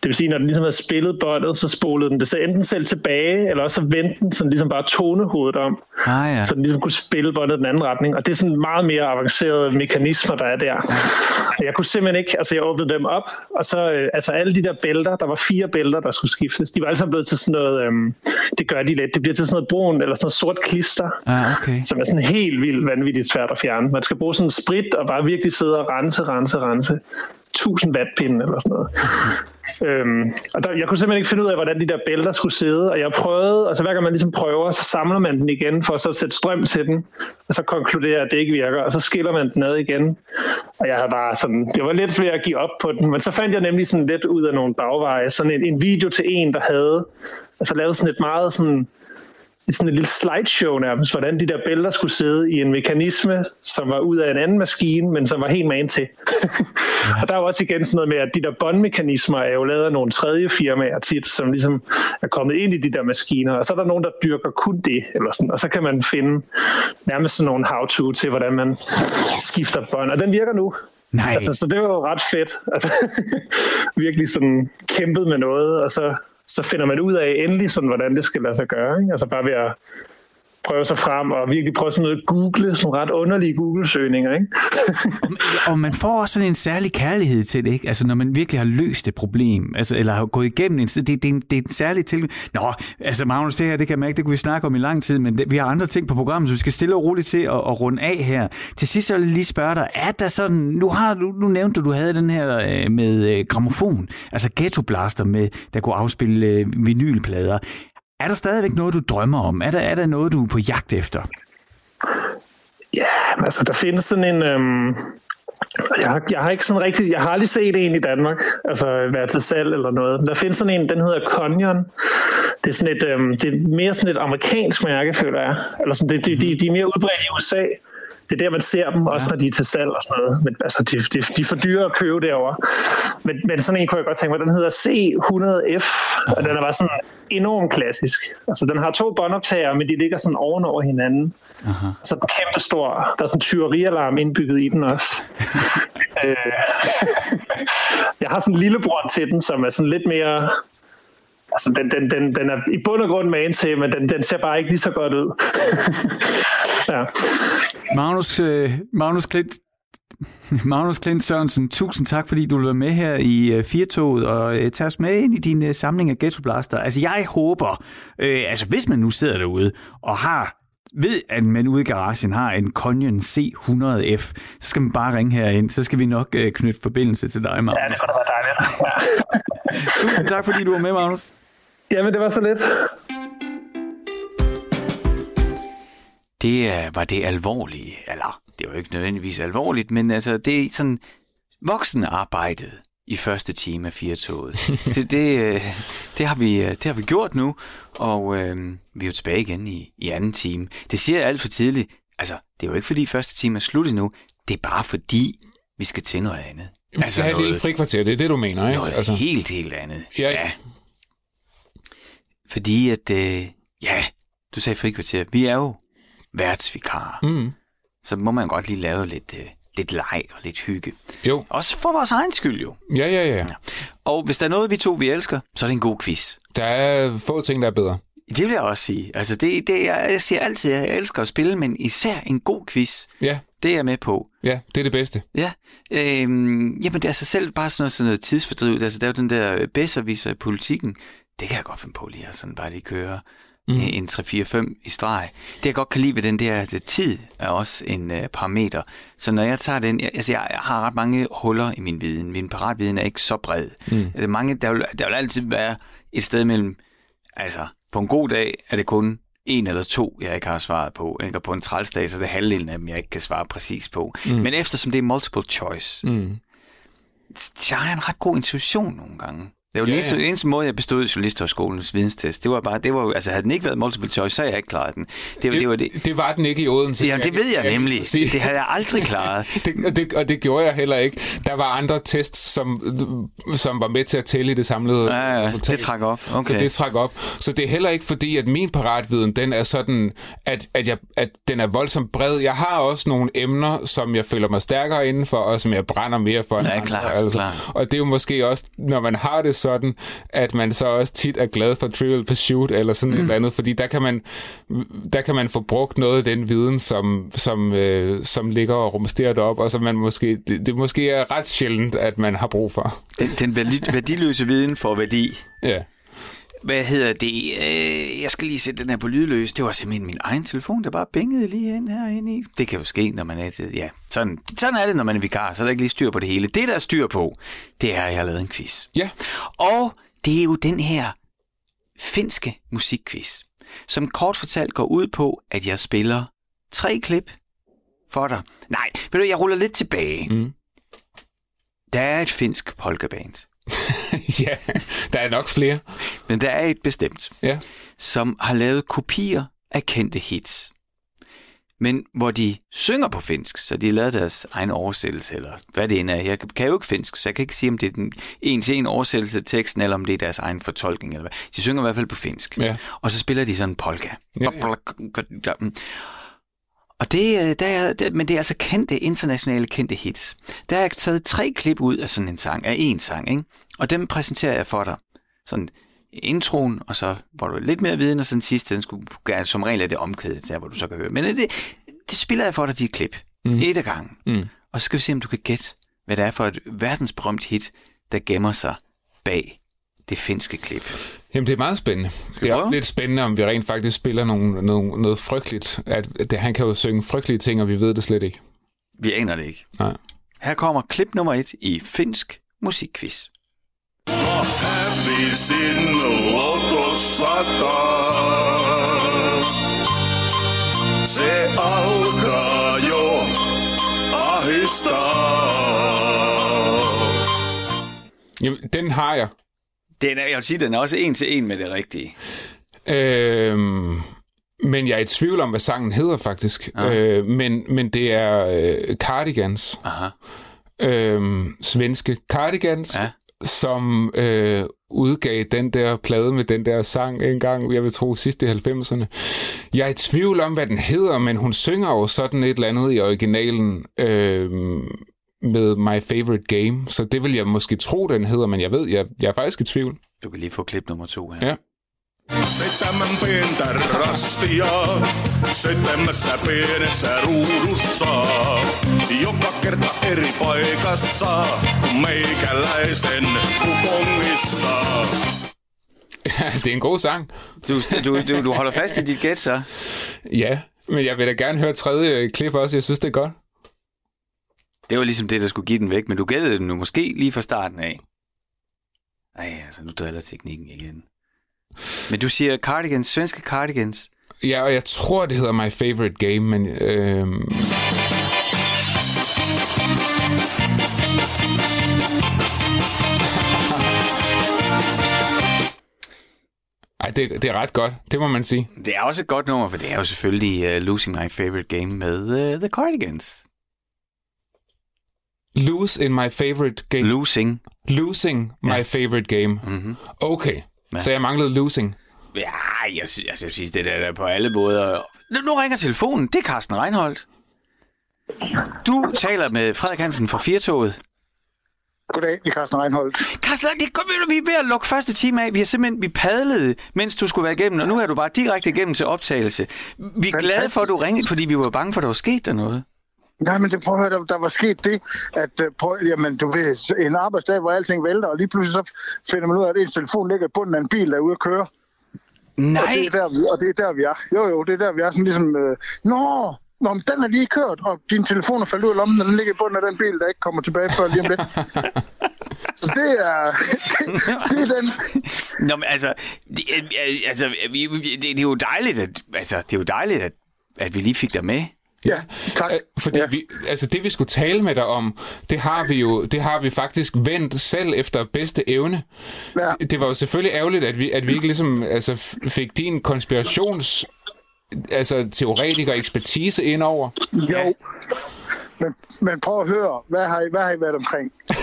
det vil sige, når den ligesom havde spillet båndet, så spolede den det så enten selv tilbage, eller også så vendte den sådan ligesom bare tonehovedet om, ah, ja. så den ligesom kunne spille båndet den anden retning. Og det er sådan meget mere avancerede mekanismer, der er der. Ja. Jeg kunne simpelthen ikke, altså jeg åbnede dem op, og så øh, altså alle de der bælter, der var fire bælter, der skulle skiftes, de var alle sammen blevet til sådan noget, øhm, det gør de lidt, det bliver til sådan noget brun eller sådan noget sort klister, ah, okay. som er sådan helt vildt vanvittigt svært at fjerne. Man skal bruge sådan en sprit og bare virkelig sidde og rense, rense, rense. 1000 wattpinde eller sådan noget. Øhm, og der, jeg kunne simpelthen ikke finde ud af, hvordan de der bælter skulle sidde, og jeg prøvede, altså hver gang man ligesom prøver, så samler man den igen for så at sætte strøm til den, og så konkluderer, at det ikke virker, og så skiller man den ad igen. Og jeg havde bare sådan, jeg var lidt ved at give op på den, men så fandt jeg nemlig sådan lidt ud af nogle bagveje, sådan en, en video til en, der havde altså lavet sådan et meget sådan, sådan et lille slideshow nærmest, hvordan de der bælter skulle sidde i en mekanisme, som var ud af en anden maskine, men som var helt man til. og der er jo også igen sådan noget med, at de der båndmekanismer er jo lavet af nogle tredje firmaer tit, som ligesom er kommet ind i de der maskiner, og så er der nogen, der dyrker kun det, eller sådan, og så kan man finde nærmest sådan nogle how-to til, hvordan man skifter bånd, og den virker nu. Nej. Altså, så det var jo ret fedt. Altså, virkelig sådan kæmpet med noget, og så, så finder man ud af endelig, sådan, hvordan det skal lade sig gøre. Ikke? Altså bare ved at prøve sig frem og virkelig prøve sådan noget google, sådan ret underlige Google-søgninger, ikke? og, og man får også sådan en særlig kærlighed til det, ikke? Altså når man virkelig har løst et problem, altså, eller har gået igennem en det, det, er en, det er en særlig til. Nå, altså Magnus, det her, det kan man ikke, det kunne vi snakke om i lang tid, men det, vi har andre ting på programmet, så vi skal stille og roligt til at, at runde af her. Til sidst så vil jeg lige spørge dig, er der sådan, nu har du, nu nævnte du, du havde den her øh, med øh, gramofon, altså ghetto blaster med, der kunne afspille øh, vinylplader. Er der stadigvæk noget, du drømmer om? Er der, er der noget, du er på jagt efter? Ja, altså der findes sådan en... Øhm, jeg, har, jeg har ikke sådan rigtig... Jeg har aldrig set en i Danmark, altså være til salg eller noget. Der findes sådan en, den hedder Conyon. Det er, sådan et, øhm, det er mere sådan et amerikansk mærke, føler jeg. Eller sådan, det, de, de, de er mere udbredt i USA det er der, man ser dem, også når de er til salg og sådan noget. Men altså, de, de, de er for dyre at købe derovre. Men, men sådan en kunne jeg godt tænke mig. Den hedder C100F, og den er bare sådan enormt klassisk. Altså, den har to båndoptager, men de ligger sådan oven over hinanden. Aha. Så den kæmpe stor. Der er sådan en tyverialarm indbygget i den også. øh, jeg har sådan en lillebror til den, som er sådan lidt mere Altså, den, den, den, den er i bund og grund man til, men den, den ser bare ikke lige så godt ud. ja. Magnus, øh, Magnus Klint, Magnus Klint Sørensen, tusind tak, fordi du vil være med her i uh, Firtoget og uh, tage os med ind i din samling af Ghetto Blaster. Altså, jeg håber, uh, altså hvis man nu sidder derude og har ved, at man ude i garagen har en Canyon C100F, så skal man bare ringe herind, så skal vi nok uh, knytte forbindelse til dig, Magnus. Ja, det var dejligt. tusind tak, fordi du var med, Magnus. Jamen, det var så lidt. Det var det alvorlige, eller det var ikke nødvendigvis alvorligt, men altså det er sådan voksenarbejdet i første time af Firtoget. det, det, øh, det, har vi, øh, det har vi gjort nu, og øh, vi er jo tilbage igen i, i anden time. Det siger jeg alt for tidligt. Altså, det er jo ikke fordi første time er slut endnu. Det er bare fordi, vi skal til noget andet. Altså, skal have et lille frikvarter, det er det, du mener, ikke? Noget altså... helt, helt andet. Ja. ja. Fordi at, øh, ja, du sagde frikvarter. Vi er jo værtsvikarer. Mm. Så må man godt lige lave lidt, øh, lidt leg og lidt hygge. Jo. Også for vores egen skyld jo. Ja, ja, ja, ja. Og hvis der er noget, vi to vi elsker, så er det en god quiz. Der er få ting, der er bedre. Det vil jeg også sige. Altså, det, det, jeg, jeg siger altid, at jeg elsker at spille, men især en god quiz. Ja. Det er jeg med på. Ja, det er det bedste. Ja. Øhm, jamen, det er altså selv bare sådan noget, sådan noget tidsfordriv. Altså, der er jo den der bedserviser i politikken. Det kan jeg godt finde på lige at sådan bare lige køre mm. en 3-4-5 i streg. Det jeg godt kan lide ved den der tid er også en uh, parameter. Så når jeg tager den, jeg, altså jeg, jeg har ret mange huller i min viden. Min paratviden er ikke så bred. Mm. Altså mange, der, vil, der vil altid være et sted mellem, altså på en god dag er det kun en eller to, jeg ikke har svaret på. Ikke? Og på en trælsdag, så er det halvdelen af dem, jeg ikke kan svare præcis på. Mm. Men eftersom det er multiple choice, mm. så har jeg en ret god intuition nogle gange. Det var ja, lige ja. eneste måde, jeg bestod journalisthøjskolens videnstest. Det var bare, det var altså havde den ikke været multiple choice, så havde jeg ikke klaret den. Det, det, det, var, det, det var den ikke i Odense. Ja, det ved jeg, jeg nemlig. Jeg det havde jeg aldrig klaret. det, og, det, og det gjorde jeg heller ikke. Der var andre tests, som, som var med til at tælle i det samlede ja, ja, det træk op. Okay. Så det træk op. Så det er heller ikke fordi, at min paratviden, den er sådan, at, at, jeg, at den er voldsomt bred. Jeg har også nogle emner, som jeg føler mig stærkere indenfor, og som jeg brænder mere for. Ja, klar, altså. klar. Og det er jo måske også, når man har det sådan, at man så også tit er glad for Trivial Pursuit eller sådan mm. et eller andet, fordi der kan man, der kan man få brugt noget af den viden, som, som, øh, som ligger og rumsterer op, og som man måske, det, det måske er ret sjældent, at man har brug for. Den, den værdiløse viden for værdi. Ja hvad hedder det? Øh, jeg skal lige sætte den her på lydløs. Det var simpelthen min egen telefon, der bare bingede lige ind herinde i. Det kan jo ske, når man er det. Ja, sådan, sådan er det, når man er vikar, så er der ikke lige styr på det hele. Det, der er styr på, det er, at jeg har lavet en quiz. Ja. Og det er jo den her finske musikquiz, som kort fortalt går ud på, at jeg spiller tre klip for dig. Nej, ved du, jeg ruller lidt tilbage. Mm. Der er et finsk polkaband, ja, der er nok flere. Men der er et bestemt, ja. som har lavet kopier af kendte hits. Men hvor de synger på finsk, så de har lavet deres egen oversættelse, eller hvad det end er. Jeg kan jo ikke finsk, så jeg kan ikke sige, om det er den en til en oversættelse af teksten, eller om det er deres egen fortolkning. Eller hvad. De synger i hvert fald på finsk. Ja. Og så spiller de sådan en polka. Ja, ja. Og det, øh, der er, der, men det er altså kendte, internationale kendte hits. Der er jeg taget tre klip ud af sådan en sang, af en sang, ikke? Og dem præsenterer jeg for dig. Sådan introen, og så hvor du lidt mere viden, og så den sidste, den skulle gerne, som regel er det omkvædet, der hvor du så kan høre. Men øh, det, det spiller jeg for dig, de klip. Mm. Et af gangen. Mm. Og så skal vi se, om du kan gætte, hvad det er for et verdensberømt hit, der gemmer sig bag det finske klip. Jamen, det er meget spændende. det er også lidt spændende, om vi rent faktisk spiller nogle, nogle, noget frygteligt. At, det, han kan jo synge frygtelige ting, og vi ved det slet ikke. Vi aner det ikke. Nej. Her kommer klip nummer et i finsk musikquiz. Se alkaa jo ahistaa. Jamen, den har jeg. Den er, jeg vil sige, den er også en til en med det rigtige. Øhm, men jeg er i tvivl om, hvad sangen hedder faktisk. Øh, men, men det er øh, Cardigans. Aha. Øhm, svenske Cardigans, Ja. som øh, udgav den der plade med den der sang en gang, jeg vil tro sidst i 90'erne. Jeg er i tvivl om, hvad den hedder, men hun synger jo sådan et eller andet i originalen øh, med My Favorite Game, så det vil jeg måske tro, den hedder, men jeg ved, jeg, jeg er faktisk i tvivl. Du kan lige få klip nummer to her. Ja. Seitsemän pientä rastia, seitsemässä pienessä ruudussa. Joka kerta eri paikassa, meikäläisen kupongissa. det er en god sang. Du, du, du, du holder fast i dit gæt, så? Ja, men jeg vil da gerne høre tredje klip også. Jeg synes, det er godt. Det var ligesom det, der skulle give den væk, men du gættede den nu måske lige fra starten af. Ej, altså, nu driller teknikken igen. Men du siger cardigans, svenske cardigans. Ja, og jeg tror, det hedder My Favorite Game, men... Øhm... Ej, det, det er ret godt. Det må man sige. Det er også et godt nummer, for det er jo selvfølgelig uh, Losing My Favorite Game med uh, The Cardigans. Lose in my favorite game. Losing. Losing my Ja. favorite game. Mm-hmm. Okay, Ja. så jeg manglede losing. Ja, jeg, sy- altså, jeg synes, det der er på alle måder. Nu, nu ringer telefonen. Det er Carsten Reinholdt. Du taler med Frederik Hansen fra Firtoget. Goddag, det er Carsten Reinholdt. Carsten, det kom, vi er ved at lukke første time af. Vi har simpelthen vi padlede, mens du skulle være igennem, og nu er du bare direkte igennem til optagelse. Vi er glade for, at du ringede, fordi vi var bange for, at der var sket der noget. Nej, men det, prøv at høre, der, der var sket det, at øh, prøv, jamen, du ved, en arbejdsdag, hvor alting vælter, og lige pludselig så finder man ud af, at ens telefon ligger i bunden af en bil, der er ude at køre. Og Nej, det, er der, vi, og det er der, vi er. Jo, jo, det er der, vi er sådan ligesom, øh, nå, nå, men den er lige kørt, og din telefon er faldet ud af lommen, og den ligger i bunden af den bil, der ikke kommer tilbage før lige om lidt. Så det er, det, det er den, Nå, men altså, det, er- altså det, det er jo dejligt, at, altså, det er jo dejligt, at, at vi lige fik dig med. Ja, tak. Fordi Ja. ja. vi, altså det, vi skulle tale med dig om, det har vi jo det har vi faktisk vendt selv efter bedste evne. Ja. Det, det var jo selvfølgelig ærgerligt, at vi, at vi ikke ligesom altså, fik din konspirations altså teoretiker ekspertise ind over. Jo. Men, men prøv at høre, hvad har I, hvad har I været omkring?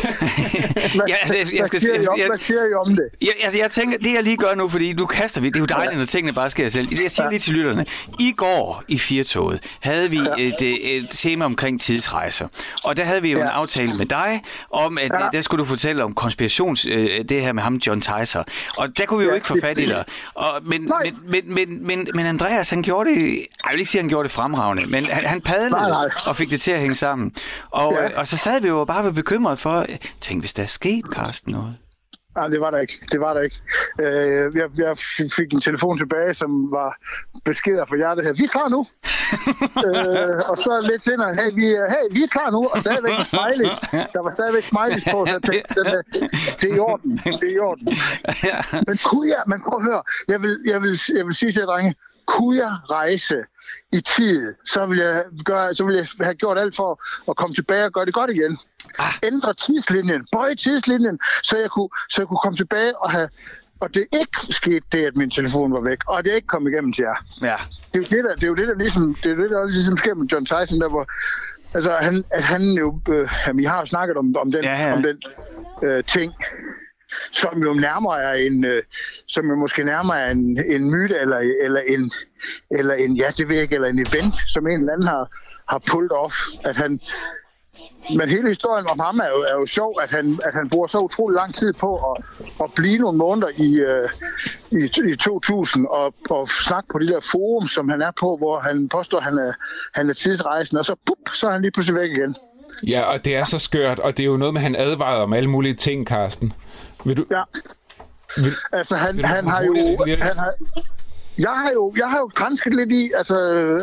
Ja, altså, jeg- jeg skal- om, jeg- hvad siger I om det? Jeg, altså, jeg tænker, det jeg lige gør nu, fordi nu kaster vi, det er jo dejligt, når tingene bare sker selv. Jeg siger lige til lytterne, i går i Firtoget havde vi et, øh, et tema omkring tidsrejser, og der havde vi jo en Ja. aftale med dig, om at Ja. ja. der skulle du fortælle om konspirations, øh, det her med ham, John Ticer. Og der kunne vi jo Ja, ikke få fat i dig. Og, men, Nej. men, men, men, men, men Andreas, han gjorde det, jeg vil ikke sige, at han gjorde det fremragende, men han, han padlede Nej, nej. og fik det til at hænge sammen. Og, Ja. ja. og så sad vi jo bare og var bekymret for, tænk, hvis der er sket, Karsten, noget. Nej, det var der ikke. Det var der ikke. Øh, jeg, jeg fik en telefon tilbage, som var beskeder fra hjertet her. Vi er klar nu. øh, og så lidt senere, hey vi, er, hey, vi er klar nu. Og stadigvæk en smiley. Der var stadigvæk smileys på, så jeg tænkte, den er, det er i orden. Det er i orden. Men kunne jeg, men prøv at høre, jeg vil, jeg vil, jeg vil sige til jer, drenge, kunne jeg rejse i tid, så vil jeg, gøre, så vil jeg have gjort alt for at komme tilbage og gøre det godt igen. Ændre tidslinjen, bøje tidslinjen, så jeg kunne, så jeg kunne komme tilbage og have og det ikke skete det, at min telefon var væk, og det ikke kom igennem til jer. Ja. Det er jo det, der, det er jo det, der ligesom, det er det, der også ligesom sker med John Tyson, der hvor, altså han, at han jo, øh, jamen, I har jo snakket om, om den, Ja, ja. om den øh, ting, som jo nærmere er en, øh, som jo måske nærmere er en, en myte, eller, eller en, eller en, ja, det ved jeg ikke, eller en event, som en eller anden har, har pulled off, at han, men hele historien om ham er jo, er jo sjov, at han, at han bruger så utrolig lang tid på at, at blive nogle måneder i, øh, i, i 2000 og, og snakke på de der forum, som han er på, hvor han påstår, at han er, han er tidsrejsen, og så, pup, så er han lige pludselig væk igen. Ja, og det er så skørt, og det er jo noget med, at han advarede om alle mulige ting, Karsten. Vil du... Ja. Vil, Altså, han, Vil du han har jo... virke? Han har, jeg har jo, jeg har jo grænsket lidt i, altså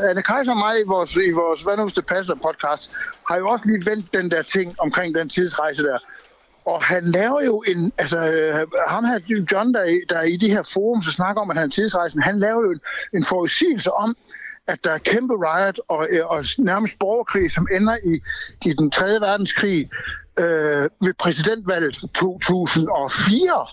Anne Kaiser og mig i vores, i vores Hvad nu det passer podcast, har jo også lige vendt den der ting omkring den tidsrejse der. Og han laver jo en, altså øh, ham her, John, der, er- der er i de her forum, så snakker om, at han er tidsrejsen, han laver jo en, en forudsigelse om, at der er kæmpe riot og, øh, og nærmest borgerkrig, som ender i, i den 3. verdenskrig øh, ved præsidentvalget 2004,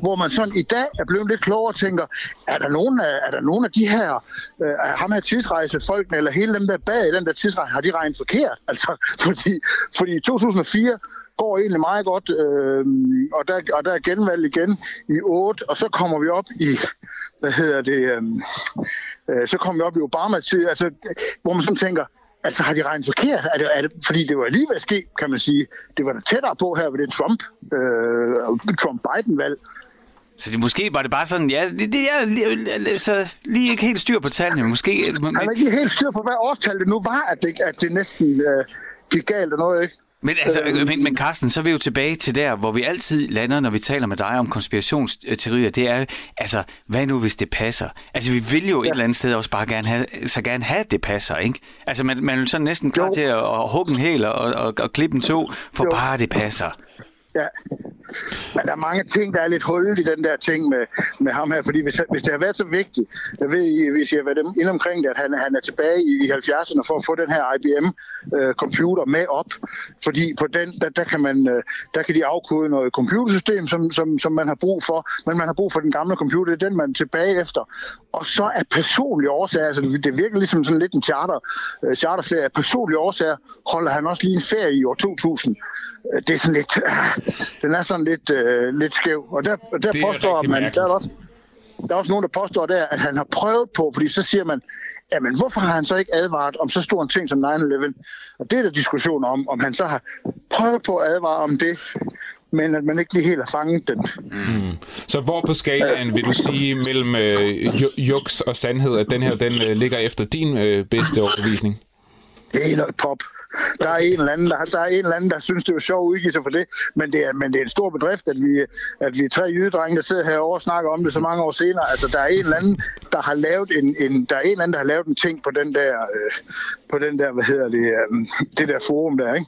hvor man sådan i dag er blevet lidt klogere og tænker, er der nogen af, er der nogen af de her, øh, af ham her tidsrejsefolkene, eller hele dem der bag i den der tidsrejse, har de regnet forkert? Altså, fordi, fordi i 2004 går egentlig meget godt, øh, og, der, og der er genvalg igen i 8, og så kommer vi op i, hvad hedder det, øh, øh, så kommer vi op i Obama-tid, altså, hvor man sådan tænker, altså har de regnet forkert? Er det, er det, fordi det var lige ved at ske, kan man sige. Det var der tættere på her ved det Trump, øh, Trump-Biden-valg. Så det, måske var det bare sådan, ja, det, det er lige, så lige ikke helt styr på tallene. Måske, Han er ikke helt styr på, hvad årstal det nu var, at det, at det næsten øh, gik galt og noget, ikke? Men, altså, Øhm. men, men Carsten, så er vi jo tilbage til der, hvor vi altid lander, når vi taler med dig om konspirationsteorier. Det er, altså, hvad nu hvis det passer? Altså, vi vil jo ja. et eller andet sted også bare gerne have, så gerne have, at det passer, ikke? Altså, man, man er jo sådan næsten klar Jo. til at, at hugge en hæl og, og, og klippe en to, for Jo. bare det passer. Ja. Men der er mange ting, der er lidt hullet i den der ting med, med ham her, fordi hvis, hvis det har været så vigtigt, jeg ved, hvis jeg har været inde omkring det, at han, han er tilbage i, i 70'erne for at få den her IBM-computer øh, med op, fordi på den, der, der, kan man, øh, der kan de afkode noget computersystem, som, som, som man har brug for, men man har brug for den gamle computer, det er den, man er tilbage efter. Og så er personlige årsager, altså det virker ligesom sådan lidt en charter, øh, charterferie, af personlige årsager holder han også lige en ferie i år 2000. Øh, Det er sådan lidt, øh, den er sådan lidt, øh, lidt skæv. Og der, der Det påstår man, der er, også, der er også nogen, der påstår der, at han har prøvet på, fordi så siger man, jamen hvorfor har han så ikke advaret om så stor en ting som 9-11? Og det er der diskussion om, om han så har prøvet på at advare om det, men at man ikke lige helt har fanget den. Så hvor på skalaen vil du sige mellem øh, ju- juks og sandhed, at den her den øh, ligger efter din øh, bedste overbevisning? Det er noget pop. Der er en eller anden, der, der er en eller anden, der synes, det er sjovt at udgive sig for det, men det er, men det er en stor bedrift, at vi, at vi er tre jydedrenge, der sidder herovre og snakker om det så mange år senere. Altså, der er en eller anden, der har lavet en, en der er en eller anden, der har lavet en ting på den der, øh, på den der, hvad hedder det, øh, det der forum der, ikke?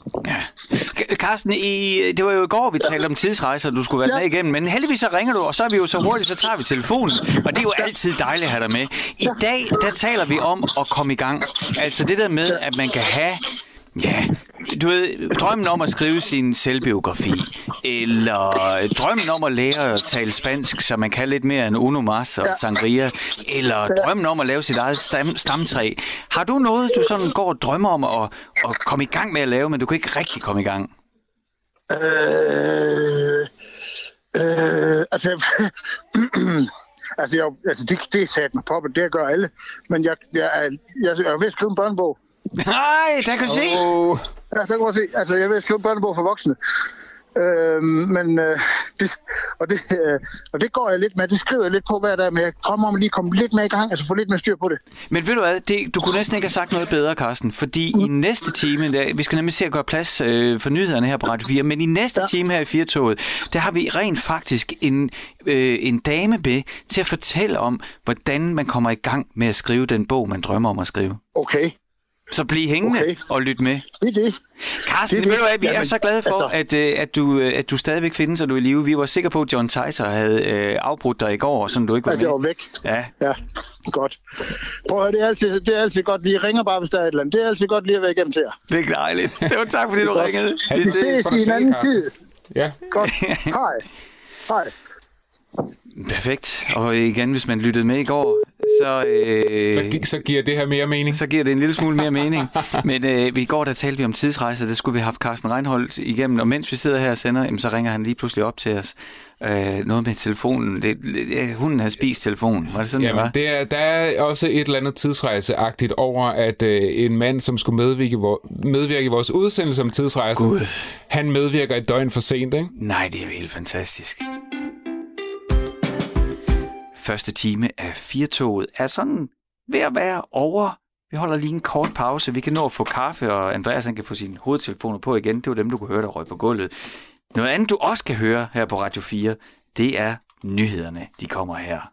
K- Carsten, i, det var jo i går, vi talte om tidsrejser, du skulle være Ja. med igennem, men heldigvis så ringer du, og så er vi jo så hurtigt, så tager vi telefonen, og det er jo altid dejligt at have dig med. I dag, der taler vi om at komme i gang. Altså det der med, at man kan have Ja, du ved, drømmen om at skrive sin selvbiografi, eller drømmen om at lære at tale spansk, så man kan lidt mere end Uno Mas og Ja. sangria, eller drømmen om at lave sit eget stam, stamtræ. Har du noget, du sådan går og drømmer om at, at komme i gang med at lave, men du kan ikke rigtig komme i gang? Øh, øh, altså, altså, jeg, altså det, det er sat poppet, det gør alle. Men jeg, jeg, er, jeg, jeg er ved at skrive en børnebog. Nej, der kan du se. Oh. Ja, så kan man se. Altså, jeg ved at skrive børnebog for voksne. Øh, men øh, det, og, det, øh, og det går jeg lidt med. Det skriver jeg lidt på hver dag, men jeg drømmer om at lige komme lidt med i gang, altså få lidt mere styr på det. Men ved du hvad, det, du kunne næsten ikke have sagt noget bedre, Carsten, fordi i næste time, der, vi skal nemlig se at gøre plads øh, for nyhederne her på Radio 4, men i næste ja. time her i Firtoget, der har vi rent faktisk en, øh, en dame med til at fortælle om, hvordan man kommer i gang med at skrive den bog, man drømmer om at skrive. Okay, Så bliv hængende okay. Og lyt med. det er det. Carsten, Det er ved det. du hvad, vi er Jamen, så glade for, altså- at, øh, at, du, øh, at du stadigvæk findes, og du er i live. Vi var sikre på, at John Titor havde øh, afbrudt dig i går, så du ikke var At jeg var med. væk. Ja, Ja, godt. Prøv at høre, det er altid, det er altid godt lige. ringer bare, hvis der er et eller andet. Det er altid godt lige at være igennem til jer. det er dejligt. Det var tak, fordi du Godt. ringede. Vi det Vi ses. i en anden Carsten. tid. Ja. Godt. Hej. Hej. Perfekt. Og igen, hvis man lyttede med i går, så, øh, så, gi- så giver det her mere mening. Så giver det en lille smule mere mening. Men øh, i går, der talte vi om tidsrejser, det skulle vi have haft Carsten Reinholdt igennem, og mens vi sidder her og sender, jamen, så ringer han lige pludselig op til os. Øh, noget med telefonen. Det, det, hunden har spist telefonen. Var det sådan, Jamen, det var? Det er, der er også et eller andet tidsrejseagtigt over, at øh, en mand, som skulle medvirke, vor, medvirke i vores udsendelse om tidsrejser, Gud. han medvirker et døgn for sent, ikke? Nej, det er jo helt fantastisk. Første time af Firtoget er sådan ved at være over. Vi holder lige en kort pause. Vi kan nå at få kaffe, og Andreas han kan få sine hovedtelefoner på igen. Det var dem, du kunne høre, der røg på gulvet. Noget andet, du også kan høre her på Radio 4, det er nyhederne. De kommer her.